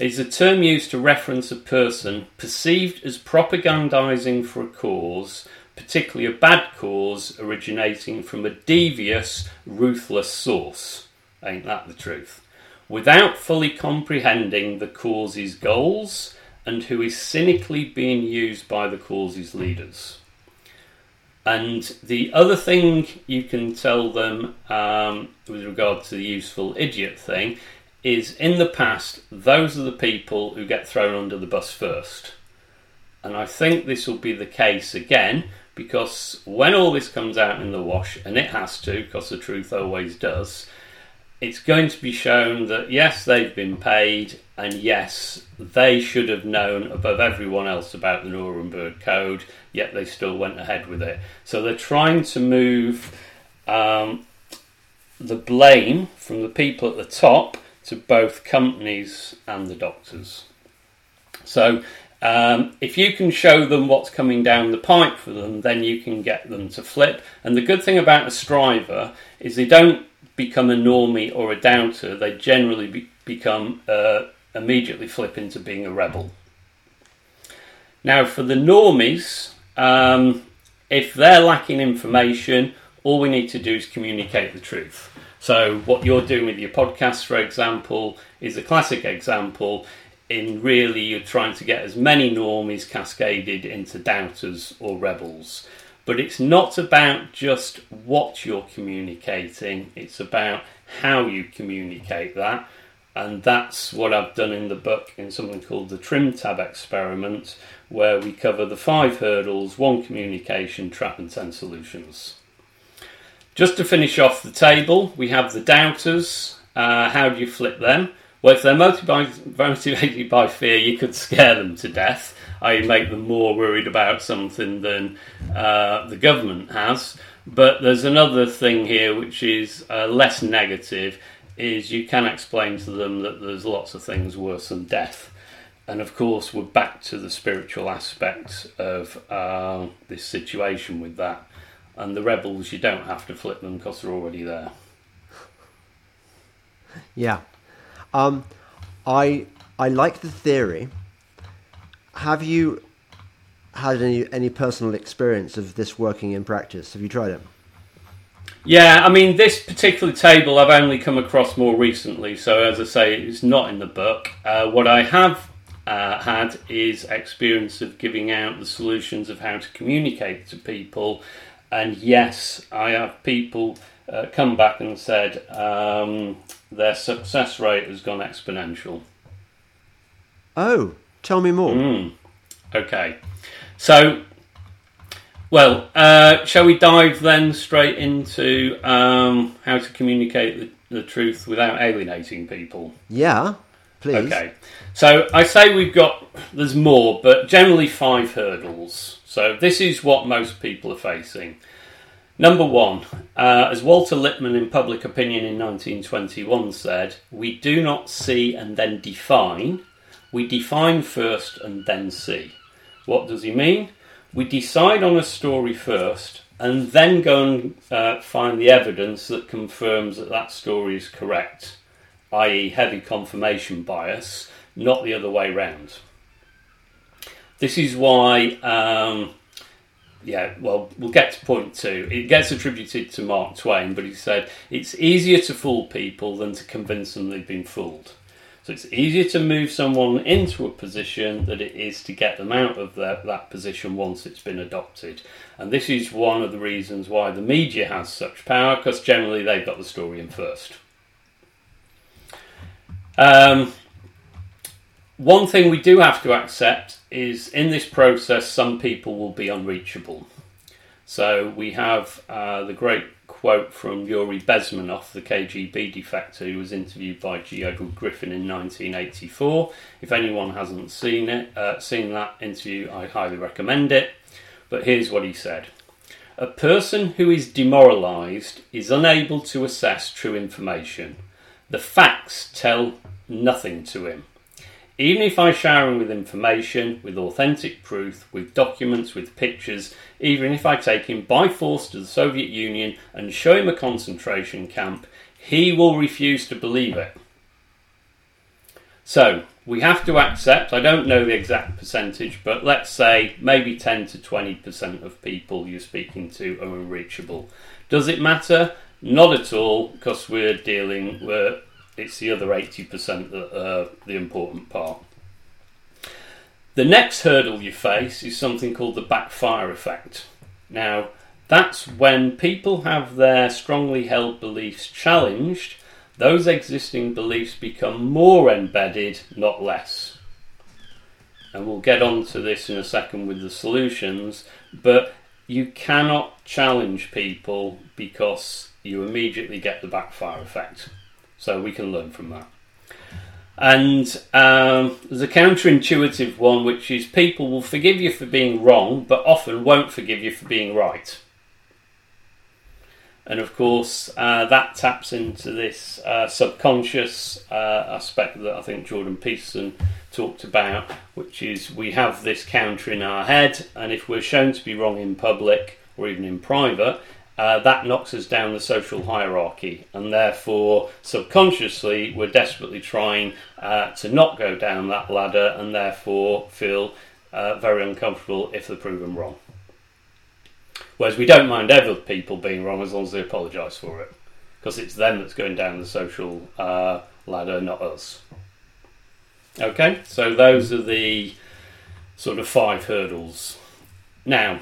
It's a term used to reference a person perceived as propagandizing for a cause, particularly a bad cause originating from a devious, ruthless source. Ain't that the truth? Without fully comprehending the cause's goals and who is cynically being used by the cause's leaders. And the other thing you can tell them um, with regard to the useful idiot thing is in the past, those are the people who get thrown under the bus first. And I think this will be the case again because when all this comes out in the wash, and it has to because the truth always does, it's going to be shown that yes, they've been paid, and yes, they should have known above everyone else about the Nuremberg Code, yet they still went ahead with it. So they're trying to move um, the blame from the people at the top to both companies and the doctors. So um, if you can show them what's coming down the pipe for them, then you can get them to flip. And the good thing about a striver is they don't become a normie or a doubter, they generally be, become uh, immediately flip into being a rebel. Now, for the normies, um, if they're lacking information, all we need to do is communicate the truth. So, what you're doing with your podcast, for example, is a classic example. In really, you're trying to get as many normies cascaded into doubters or rebels. But it's not about just what you're communicating, it's about how you communicate that. And that's what I've done in the book in something called the Trim Tab Experiment, where we cover the five hurdles, one communication trap, and 10 solutions. Just to finish off the table, we have the doubters. Uh, how do you flip them? Well, if they're motivated by, motivated by fear, you could scare them to death, i.e., make them more worried about something than uh, the government has. But there's another thing here which is uh, less negative, is you can explain to them that there's lots of things worse than death. And of course, we're back to the spiritual aspects of uh, this situation with that. And the rebels, you don't have to flip them because they're already there. Yeah. Um, I I like the theory. Have you had any any personal experience of this working in practice? Have you tried it? Yeah, I mean, this particular table I've only come across more recently, so as I say, it's not in the book. Uh, what I have uh, had is experience of giving out the solutions of how to communicate to people, and yes, I have people uh, come back and said um, their success rate has gone exponential. Oh, tell me more. Mm. Okay, so well, uh, shall we dive then straight into um, how to communicate the, the, truth without alienating people? Yeah, please. Okay, so I say we've got there's more, but generally five hurdles. So this is what most people are facing. Number one, uh, as Walter Lippmann in Public Opinion in 1921 said, we do not see and then define, we define first and then see. What does he mean? We decide on a story first and then go and uh, find the evidence that confirms that that story is correct, i.e., heavy confirmation bias, not the other way round. This is why. Um, yeah, well, we'll get to point two. It gets attributed to Mark Twain, but he said it's easier to fool people than to convince them they've been fooled. So it's easier to move someone into a position than it is to get them out of that, that position once it's been adopted. And this is one of the reasons why the media has such power, because generally they've got the story in first. Um, one thing we do have to accept is in this process, some people will be unreachable. So we have uh, the great quote from Yuri Bezmenov, the KGB defector who was interviewed by G. Edward Griffin in 1984. If anyone hasn't seen it, uh, seen that interview, I highly recommend it. But here's what he said. A person who is demoralized is unable to assess true information. The facts tell nothing to him. Even if I shower him with information, with authentic proof, with documents, with pictures, even if I take him by force to the Soviet Union and show him a concentration camp, he will refuse to believe it. So, we have to accept, I don't know the exact percentage, but let's say maybe 10 to 20% of people you're speaking to are unreachable. Does it matter? Not at all, because we're dealing with it's the other 80% that are the important part. The next hurdle you face is something called the backfire effect. Now, that's when people have their strongly held beliefs challenged, those existing beliefs become more embedded, not less. And we'll get on to this in a second with the solutions, but you cannot challenge people because you immediately get the backfire effect. So we can learn from that. And um, there's a counterintuitive one, which is people will forgive you for being wrong, but often won't forgive you for being right. And of course, uh, that taps into this uh, subconscious uh, aspect that I think Jordan Peterson talked about, which is we have this counter in our head, and if we're shown to be wrong in public or even in private, uh, that knocks us down the social hierarchy, and therefore, subconsciously, we're desperately trying uh, to not go down that ladder and therefore feel uh, very uncomfortable if they're proven wrong. Whereas we don't mind other people being wrong as long as they apologise for it, because it's them that's going down the social uh, ladder, not us. Okay, so those are the sort of five hurdles. Now,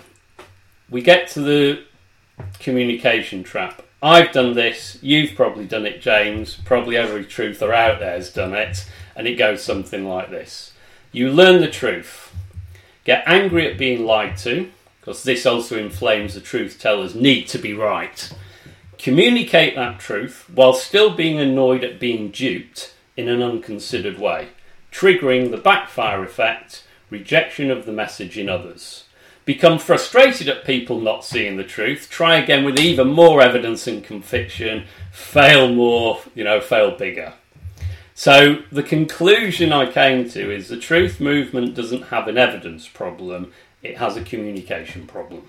we get to the communication trap. I've done this, you've probably done it, James. Probably every truther out there has done it, and it goes something like this You learn the truth, get angry at being lied to, because this also inflames the truth tellers' need to be right. Communicate that truth while still being annoyed at being duped in an unconsidered way, triggering the backfire effect, rejection of the message in others. Become frustrated at people not seeing the truth, try again with even more evidence and conviction, fail more, you know, fail bigger. So the conclusion I came to is the truth movement doesn't have an evidence problem, it has a communication problem.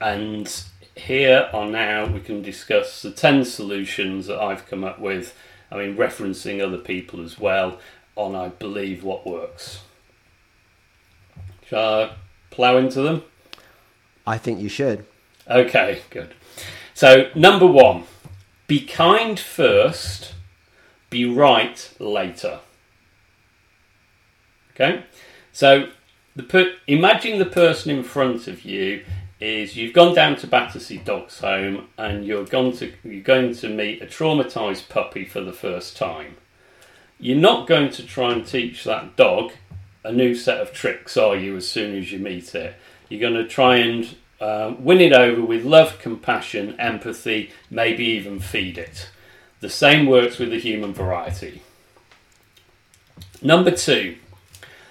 And here are now we can discuss the 10 solutions that I've come up with, I mean, referencing other people as well, on I believe what works. Shall I plough into them? I think you should. Okay, good. So, number one, be kind first, be right later. Okay, so the per- imagine the person in front of you is you've gone down to Battersea Dogs Home and you're going to you're going to meet a traumatized puppy for the first time. You're not going to try and teach that dog a new set of tricks, are you? As soon as you meet it, you're going to try and uh, win it over with love, compassion, empathy, maybe even feed it. The same works with the human variety. Number two,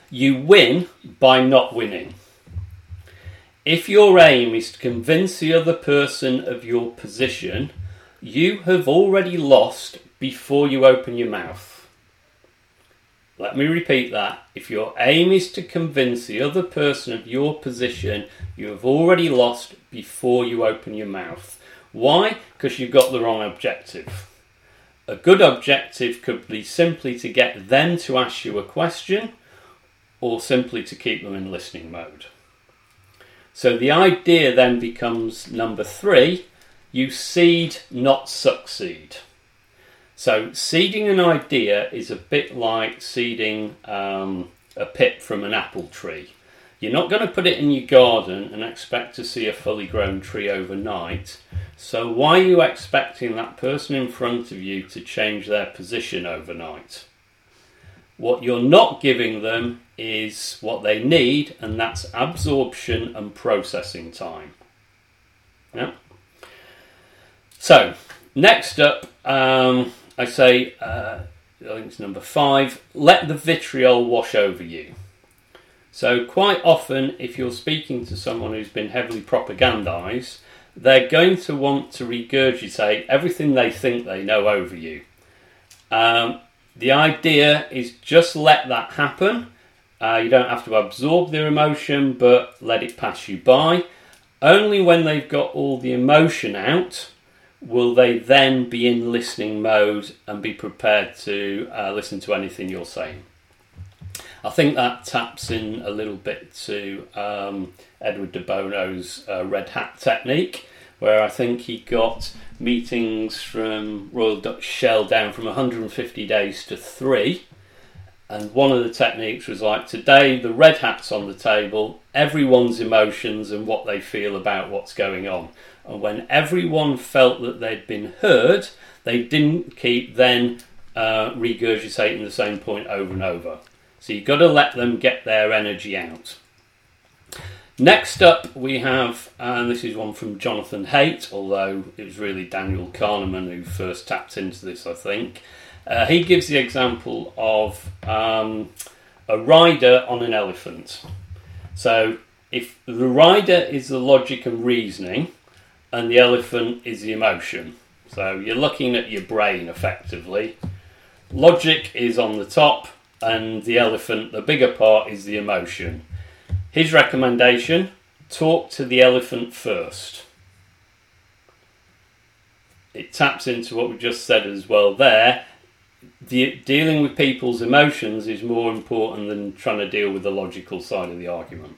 you win by not winning. If your aim is to convince the other person of your position, you have already lost before you open your mouth. Let me repeat that. If your aim is to convince the other person of your position, you have already lost before you open your mouth. Why? Because you've got the wrong objective. A good objective could be simply to get them to ask you a question or simply to keep them in listening mode. So the idea then becomes number three you seed, not succeed. So, seeding an idea is a bit like seeding um, a pip from an apple tree. You're not going to put it in your garden and expect to see a fully grown tree overnight. So, why are you expecting that person in front of you to change their position overnight? What you're not giving them is what they need, and that's absorption and processing time. Yeah. So, next up, um, I say, uh, I think it's number five, let the vitriol wash over you. So, quite often, if you're speaking to someone who's been heavily propagandized, they're going to want to regurgitate everything they think they know over you. Um, the idea is just let that happen. Uh, you don't have to absorb their emotion, but let it pass you by. Only when they've got all the emotion out will they then be in listening mode and be prepared to uh, listen to anything you're saying. I think that taps in a little bit to um, Edward de Bono's uh, red hat technique, where I think he got meetings from Royal Dutch Shell down from 150 days to three. And one of the techniques was like today, the red hat's on the table, everyone's emotions and what they feel about what's going on. And when everyone felt that they'd been heard, they didn't keep then uh, regurgitating the same point over and over. So you've got to let them get their energy out. Next up, we have, and this is one from Jonathan Haidt, although it was really Daniel Kahneman who first tapped into this, I think. Uh, he gives the example of um, a rider on an elephant. So, if the rider is the logic and reasoning, and the elephant is the emotion. So, you're looking at your brain effectively. Logic is on the top, and the elephant, the bigger part, is the emotion. His recommendation talk to the elephant first. It taps into what we just said as well there. The, dealing with people's emotions is more important than trying to deal with the logical side of the argument.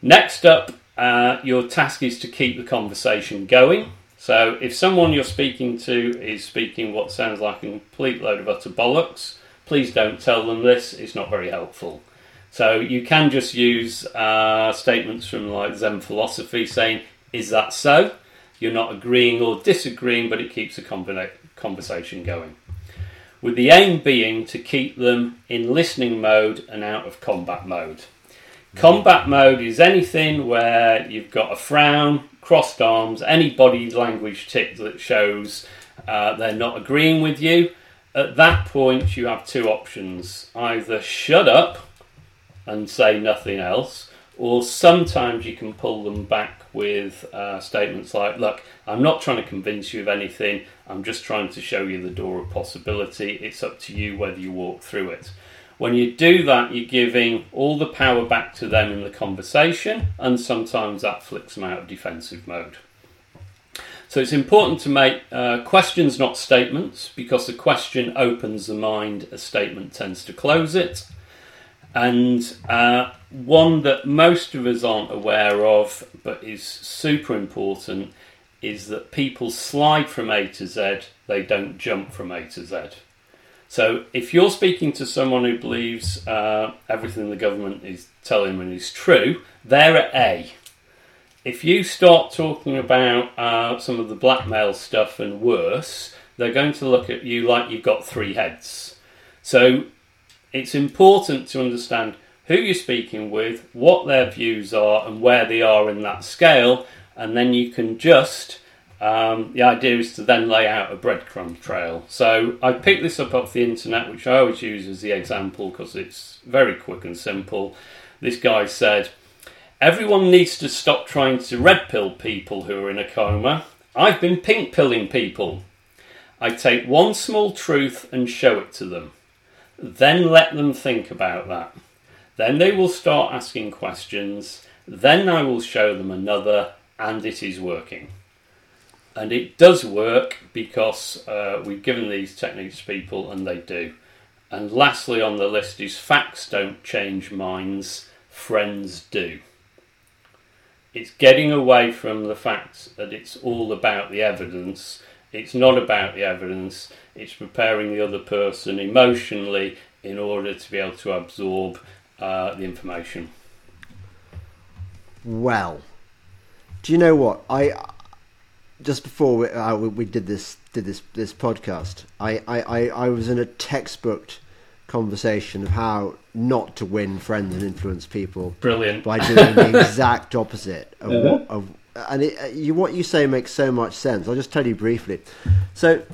Next up, uh, your task is to keep the conversation going. So, if someone you're speaking to is speaking what sounds like a complete load of utter bollocks, please don't tell them this, it's not very helpful. So you can just use uh, statements from like Zen philosophy saying, "Is that so?" You're not agreeing or disagreeing, but it keeps the conversation going. With the aim being to keep them in listening mode and out of combat mode. Combat mode is anything where you've got a frown, crossed arms, any body language tick that shows uh, they're not agreeing with you. At that point, you have two options either shut up and say nothing else, or sometimes you can pull them back with uh, statements like, Look, I'm not trying to convince you of anything, I'm just trying to show you the door of possibility. It's up to you whether you walk through it. When you do that, you're giving all the power back to them in the conversation, and sometimes that flicks them out of defensive mode. So it's important to make uh, questions, not statements, because the question opens the mind, a statement tends to close it. And uh, one that most of us aren't aware of, but is super important, is that people slide from A to Z, they don't jump from A to Z. So if you're speaking to someone who believes uh, everything the government is telling them is true, they're at A if you start talking about uh, some of the blackmail stuff and worse, they're going to look at you like you've got three heads. So it's important to understand who you're speaking with, what their views are, and where they are in that scale, and then you can just. Um, the idea is to then lay out a breadcrumb trail. So I picked this up off the internet, which I always use as the example because it's very quick and simple. This guy said, Everyone needs to stop trying to red pill people who are in a coma. I've been pink pilling people. I take one small truth and show it to them. Then let them think about that. Then they will start asking questions. Then I will show them another, and it is working. And it does work because uh, we've given these techniques to people and they do. And lastly on the list is facts don't change minds, friends do it's getting away from the fact that it's all about the evidence. It's not about the evidence. It's preparing the other person emotionally in order to be able to absorb uh, the information. Well, do you know what I? Just before we, uh, we did this did this this podcast, I, I, I was in a textbook conversation of how not to win friends and influence people. Brilliant. By doing the exact opposite of uh-huh. what. Of, and it, you, what you say makes so much sense. I'll just tell you briefly. So,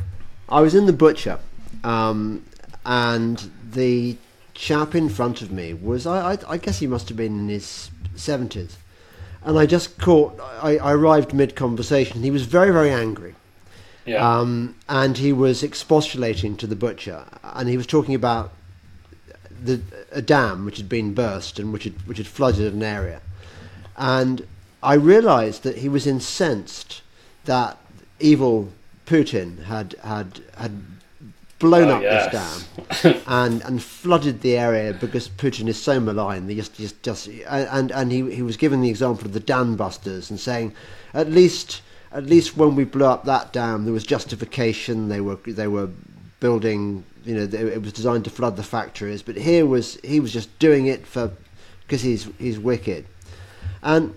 I was in the butcher, um, and the chap in front of me was, I, I, I guess he must have been in his 70s. And I just caught, I, I arrived mid conversation. He was very, very angry. Yeah. Um, and he was expostulating to the butcher, and he was talking about the, a dam which had been burst and which had, which had flooded an area. And I realized that he was incensed that evil Putin had, had, had blown oh, up yes. this dam and, and flooded the area because Putin is so malign. They just, just, just, and, and he, he was giving the example of the dam busters and saying, at least, at least when we blew up that dam, there was justification. They were, they were building you know it was designed to flood the factories but here was he was just doing it for because he's he's wicked and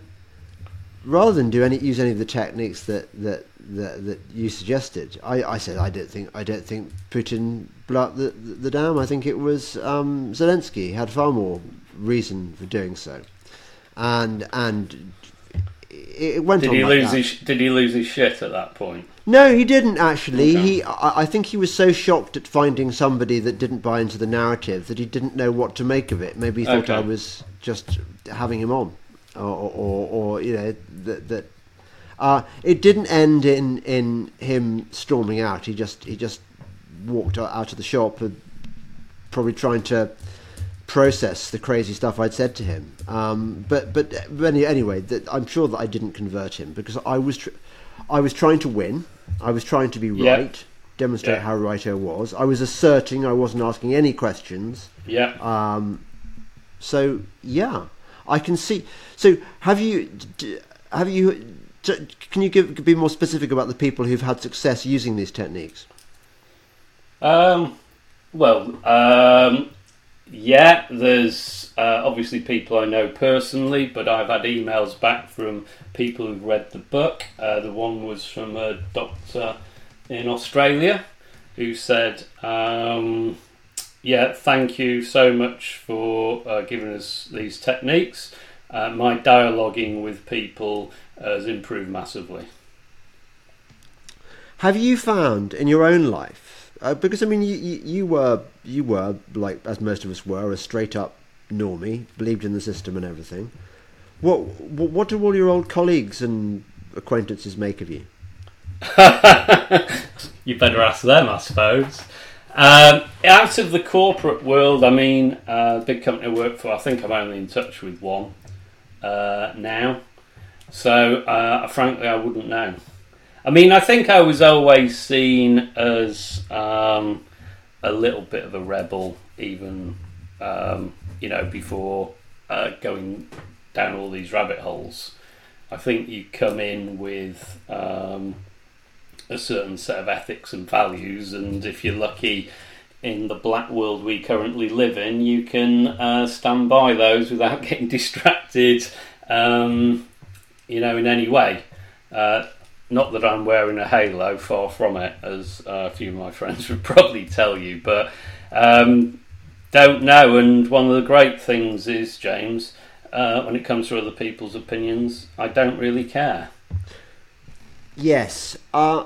rather than do any use any of the techniques that that that, that you suggested I, I said I don't think I don't think Putin blew up the, the, the dam I think it was um, Zelensky had far more reason for doing so and and it went did he lose that. his did he lose his shit at that point no, he didn't actually. Okay. He, I, I, think he was so shocked at finding somebody that didn't buy into the narrative that he didn't know what to make of it. Maybe he thought okay. I was just having him on, or, or, or you know that that. Uh, it didn't end in, in him storming out. He just he just walked out of the shop, probably trying to process the crazy stuff I'd said to him. Um, but but anyway, that, I'm sure that I didn't convert him because I was. Tr- I was trying to win. I was trying to be right, demonstrate how right I was. I was asserting. I wasn't asking any questions. Yeah. Um, so yeah, I can see. So have you? Have you? Can you give be more specific about the people who've had success using these techniques? Um, well, um, yeah, there's uh, obviously people I know personally, but I've had emails back from people who've read the book. Uh, the one was from a doctor in Australia who said, um, Yeah, thank you so much for uh, giving us these techniques. uh, my dialoguing with people has improved massively. Have you found in your own life, uh, because I mean, you, you, you were you were like as most of us were, a straight up normie, believed in the system and everything. What what, what do all your old colleagues and acquaintances make of you? you better ask them, I suppose. Um, out of the corporate world, I mean, uh, big company I work for, I think I'm only in touch with one uh, now. So, uh, frankly, I wouldn't know. I mean, I think I was always seen as um, a little bit of a rebel, even um, you know before uh, going down all these rabbit holes. I think you come in with um, a certain set of ethics and values, and if you're lucky in the black world we currently live in, you can uh, stand by those without getting distracted, um, you know, in any way. Uh, not that I'm wearing a halo, far from it, as uh, a few of my friends would probably tell you, but um, don't know. And one of the great things is, James, uh, when it comes to other people's opinions, I don't really care. Yes. Uh,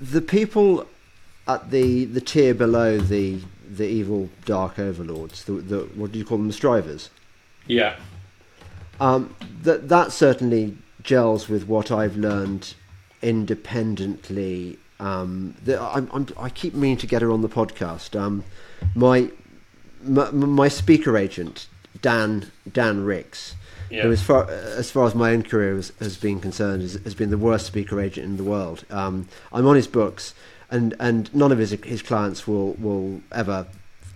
the people at the the tier below the the evil dark overlords, the, the what do you call them, the strivers? Yeah. Um, that that certainly gels with what I've learned independently. Um, the, I'm, I'm, i keep meaning to get her on the podcast. Um, my, my, my speaker agent Dan Dan Ricks, Yeah. who as far as far as my own career has, has been concerned, has, has been the worst speaker agent in the world. Um, I'm on his books, and, and none of his his clients will will ever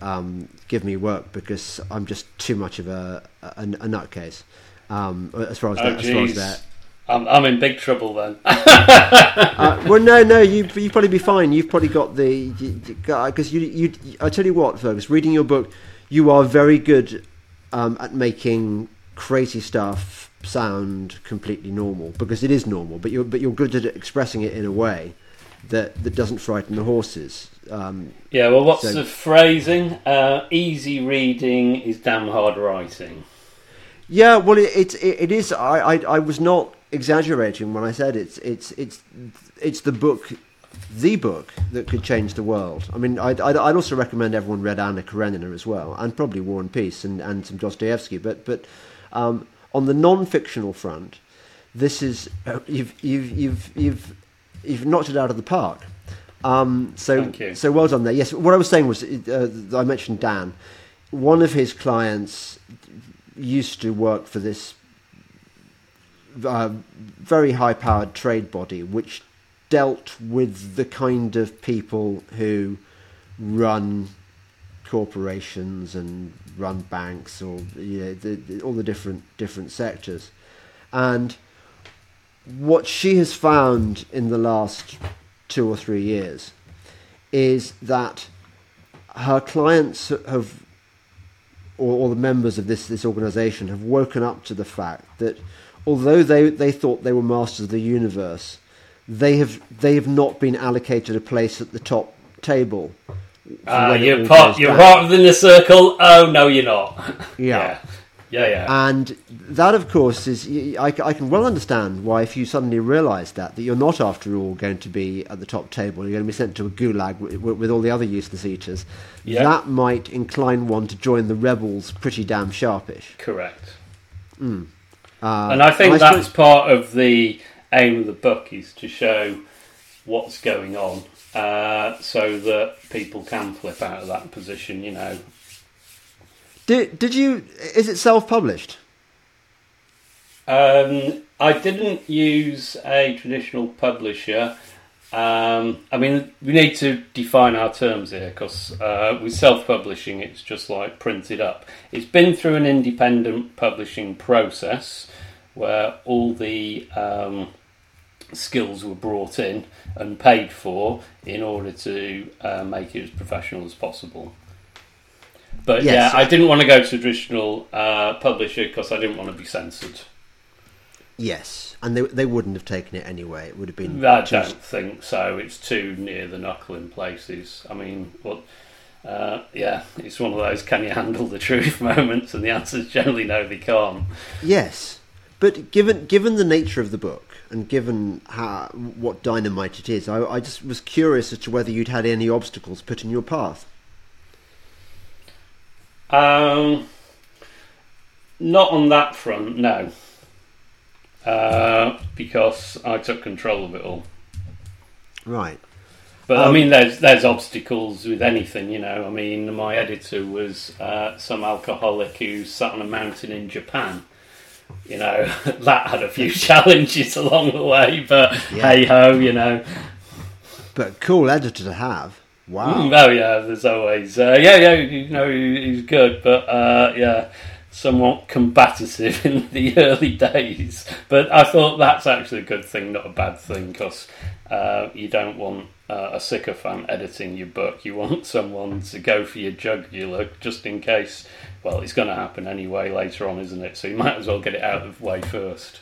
um, give me work because I'm just too much of a a, a nutcase. Um, as far as Oh, that, as far as that. I'm, I'm in big trouble then. Uh, well, no, no, you you probably be fine. You've probably got the because you, you I tell you what, Feargus, reading your book, you are very good um, at making crazy stuff sound completely normal because it is normal, but you're but you're good at expressing it in a way that that doesn't frighten the horses. Um, yeah, well, what's So- the phrasing? Uh, easy reading is damn hard writing. Yeah, well, it, it, it, is. I, I, I was not exaggerating when I said it's, it's, it's, it's the book, the book that could change the world. I mean, I'd, I'd, I'd also recommend everyone read Anna Karenina as well, and probably War and Peace and, and some Dostoevsky. But, but um, on the non-fictional front, this is you've, you've, you've, you've, you've knocked it out of the park. Um, so, Thank you. so well done there. Yes, what I was saying was, uh, I mentioned Dan. One of his clients used to work for this uh, very high powered trade body which dealt with the kind of people who run corporations and run banks or you know, the, the, all the different different sectors. And what she has found in the last two or three years is that her clients have or, or the members of this, this organization have woken up to the fact that although they, they thought they were masters of the universe, they have they have not been allocated a place at the top table. Uh, you're part, you're down. part within the circle. Oh no, you're not. Yeah. yeah, yeah. yeah. And that, of course, is I, I can well understand why if you suddenly realise that that you're not, after all, going to be at the top table, you're going to be sent to a gulag with, with all the other useless eaters. Yeah. That might incline one to join the rebels pretty damn sharpish. Correct. Uh, and I think I that's suppose- part of the aim of the book is to show what's going on, uh, so that people can flip out of that position. You know, Did, did you? Is it self-published? Um, I didn't use a traditional publisher. Um, I mean, we need to define our terms here because uh, with self publishing, it's just like printed up. It's been through an independent publishing process where all the um, skills were brought in and paid for in order to uh, make it as professional as possible. But Yes. yeah, I didn't want to go to traditional uh, publisher because I didn't want to be censored. Yes, and they they wouldn't have taken it anyway. It would have been I too- don't think so. It's too near the knuckle in places. I mean, what uh, yeah, it's one of those can you handle the truth moments, and the answer is generally no, they can't. Yes, but given given the nature of the book and given how what dynamite it is, I, I just was curious as to whether you'd had any obstacles put in your path. Um, not on that front, no. Uh, because I took control of it all. Right. But I Um, mean, there's there's obstacles with anything, you know. I mean, my editor was uh, some alcoholic who sat on a mountain in Japan. You know, that had a few challenges along the way, but Yeah. hey ho, you know. But cool editor to have. Wow. Mm, Oh yeah, there's always uh, yeah, yeah. You know, he's good, but uh, yeah, somewhat combative in the early days. But I thought that's actually a good thing, not a bad thing, because uh, you don't want uh, a sycophant editing your book. You want someone to go for your jugular, just in case. Well, it's going to happen anyway later on, isn't it? So you might as well get it out of the way first.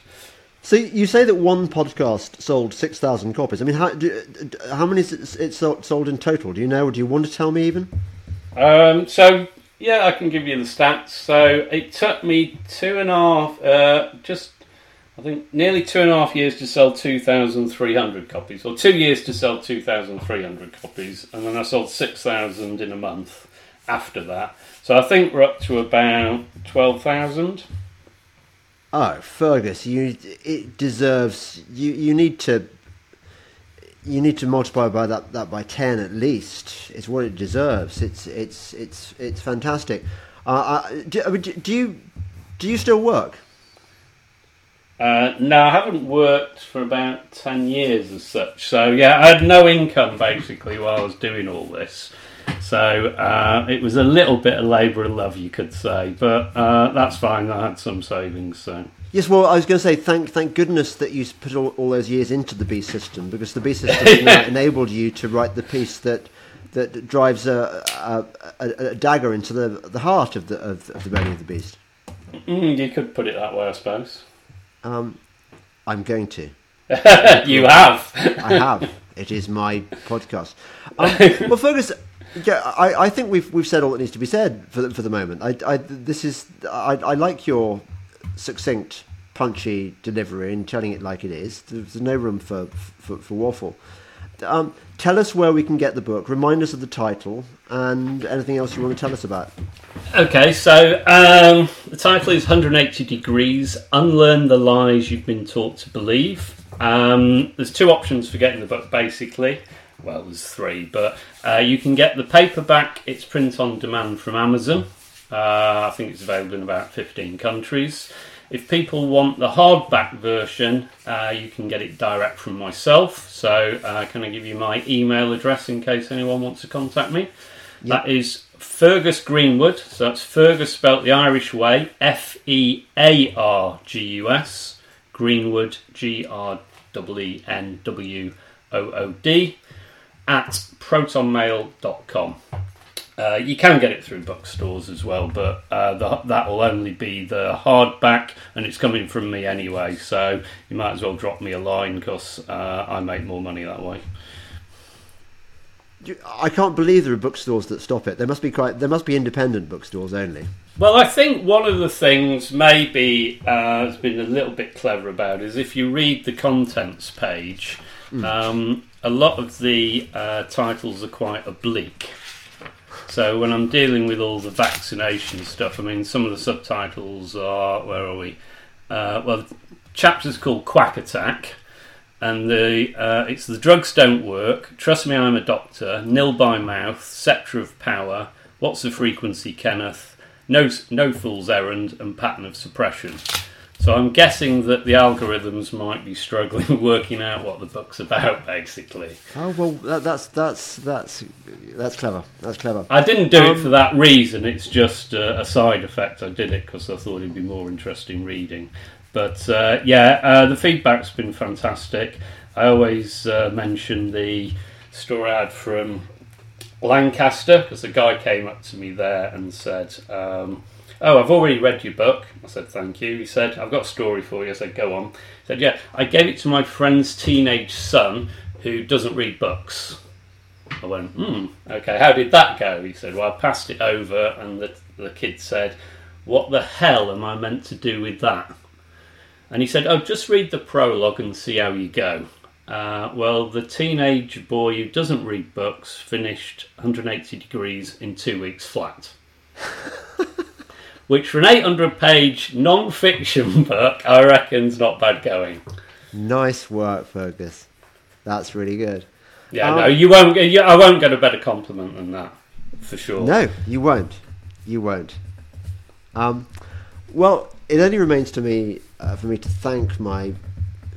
So you say that one podcast sold six thousand copies. I mean, how do, how many is it, sold in total? Do you know? Or do you want to tell me even? Um, so yeah, I can give you the stats. So it took me two and a half, uh, just I think nearly two and a half years to sell two thousand three hundred copies, or two years to sell two thousand three hundred copies, and then I sold six thousand in a month after that. So I think we're up to about twelve thousand. Oh, Feargus, you it deserves. You you need to. You need to multiply by that, that by ten at least. It's what it deserves. It's it's it's it's fantastic. Uh, uh, do, I do do you do you still work? Uh, no, I haven't worked for about 10 years as such. So, yeah, I had no income basically while I was doing all this. So, uh, it was a little bit of labour of love, you could say. But uh, that's fine, I had some savings. So, Yes, well, I was going to say thank thank goodness that you put all, all those years into the B system because the B system now enabled you to write the piece that that drives a, a, a, a dagger into the the heart of the of, of the belly of the beast. mm, you could put it that way, I suppose. Um, I'm going to. you have. I have. It is my podcast. Um, well, Feargus, yeah, I, I think we've we've said all that needs to be said for the, for the moment. I, I this is I, I like your succinct, punchy delivery and telling it like it is. There's no room for for, for waffle. Um, tell us where we can get the book. Remind us of the title and anything else you want to tell us about. Okay, so um, the title is 180 Degrees Unlearn the Lies You've Been Taught to Believe. Um, there's two options for getting the book basically. Well, there's three, but uh, you can get the paperback, it's print on demand from Amazon. Uh, I think it's available in about 15 countries. If people want the hardback version, uh, you can get it direct from myself. So, uh, can I give you my email address in case anyone wants to contact me? That is Feargus Greenwood. So that's Feargus spelt the Irish way, F E A R G U S. Greenwood, G R E N W O O D, at protonmail.com. Uh, you can get it through bookstores as well, but uh, the, that will only be the hardback, and it's coming from me anyway. So you might as well drop me a line because uh, I make more money that way. I can't believe there are bookstores that stop it. There must be quite. There must be independent bookstores only. Well, I think one of the things maybe uh, has been a little bit clever about is if you read the contents page, um, a lot of the uh, titles are quite oblique. So when I'm dealing with all the vaccination stuff, I mean, some of the subtitles are where are we? Uh, well, the chapter's called Quack Attack, and the uh, it's the drugs don't work. Trust me, I'm a doctor. Nil by mouth, sceptre of power. What's the frequency, Kenneth? No, no fool's errand, and pattern of suppression. So I'm guessing that the algorithms might be struggling working out what the book's about, basically. Oh well, that, that's that's that's that's clever. That's clever. I didn't do it Um, for that reason. It's just uh, a side effect. I did it because I thought it'd be more interesting reading. But uh, yeah, uh, the feedback's been fantastic. I always uh, mention the story ad from Lancaster because a guy came up to me there and said, um, "Oh, I've already read your book." I said, "Thank you." He said, "I've got a story for you." I said, "Go on." He said, "Yeah, I gave it to my friend's teenage son who doesn't read books." I went, hmm, okay, how did that go? He said, well, I passed it over, and the, the kid said, what the hell am I meant to do with that? And he said, oh, just read the prologue and see how you go. Uh, well, the teenage boy who doesn't read books finished 180 degrees in two weeks flat. Which, for an 800 page non fiction book, I reckon's not bad going. Nice work, Feargus. That's really good. Yeah, Um, no, you won't. You, I won't get a better compliment than that, for sure. No, you won't. You won't. Um, well, it only remains to me uh, for me to thank my,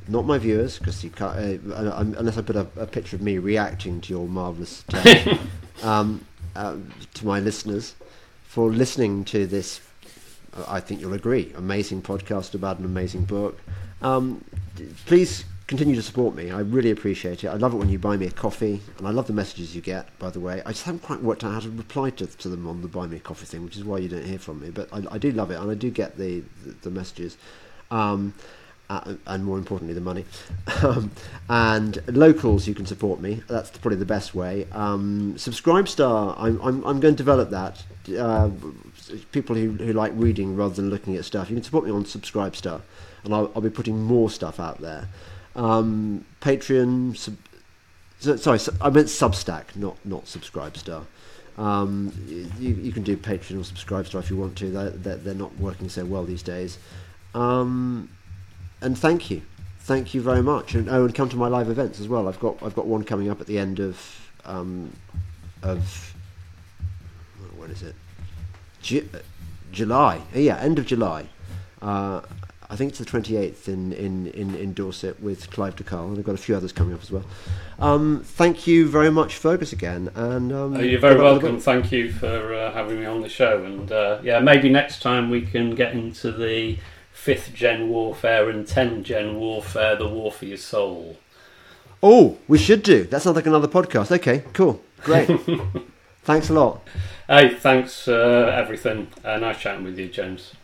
not my viewers, because you can't, uh, unless I put a, a picture of me reacting to your marvelous um, uh, to my listeners for listening to this. I think you'll agree. Amazing podcast about an amazing book. Um, please continue to support me. I really appreciate it. I love it when you buy me a coffee, and I love the messages you get. By the way, I just haven't quite worked out how to reply to, to them on the buy me a coffee thing, which is why you don't hear from me. But I, I do love it, and I do get the the, the messages. Um, uh, and more importantly, the money. um, and locals, you can support me. That's probably the best way. Um, Subscribestar, I'm, I'm, I'm going to develop that. Uh, people who, who like reading rather than looking at stuff, you can support me on Subscribestar, and I'll, I'll be putting more stuff out there. Um, Patreon, sub, so, sorry, I meant Substack, not not Subscribestar. Um, you, you can do Patreon or Subscribestar if you want to. They're, they're, they're not working so well these days. Um, and thank you, thank you very much. And oh, and come to my live events as well. I've got I've got one coming up at the end of um, of what is it? Ju- July. Uh, Yeah, end of July. Uh, I think it's the 28th in, in, in, in Dorset with Clive de Carle, and I've got a few others coming up as well. Um, thank you very much, Feargus, again. And um, Oh, you're very good luck with the welcome. Thank you for uh, having me on the show. And uh, yeah, maybe next time we can get into the fifth gen warfare and 10 gen warfare, the war for your soul. Oh, we should do. That sounds like another podcast. Okay, cool, great. Thanks a lot. Hey, thanks uh, everything. Uh, nice chatting with you, James.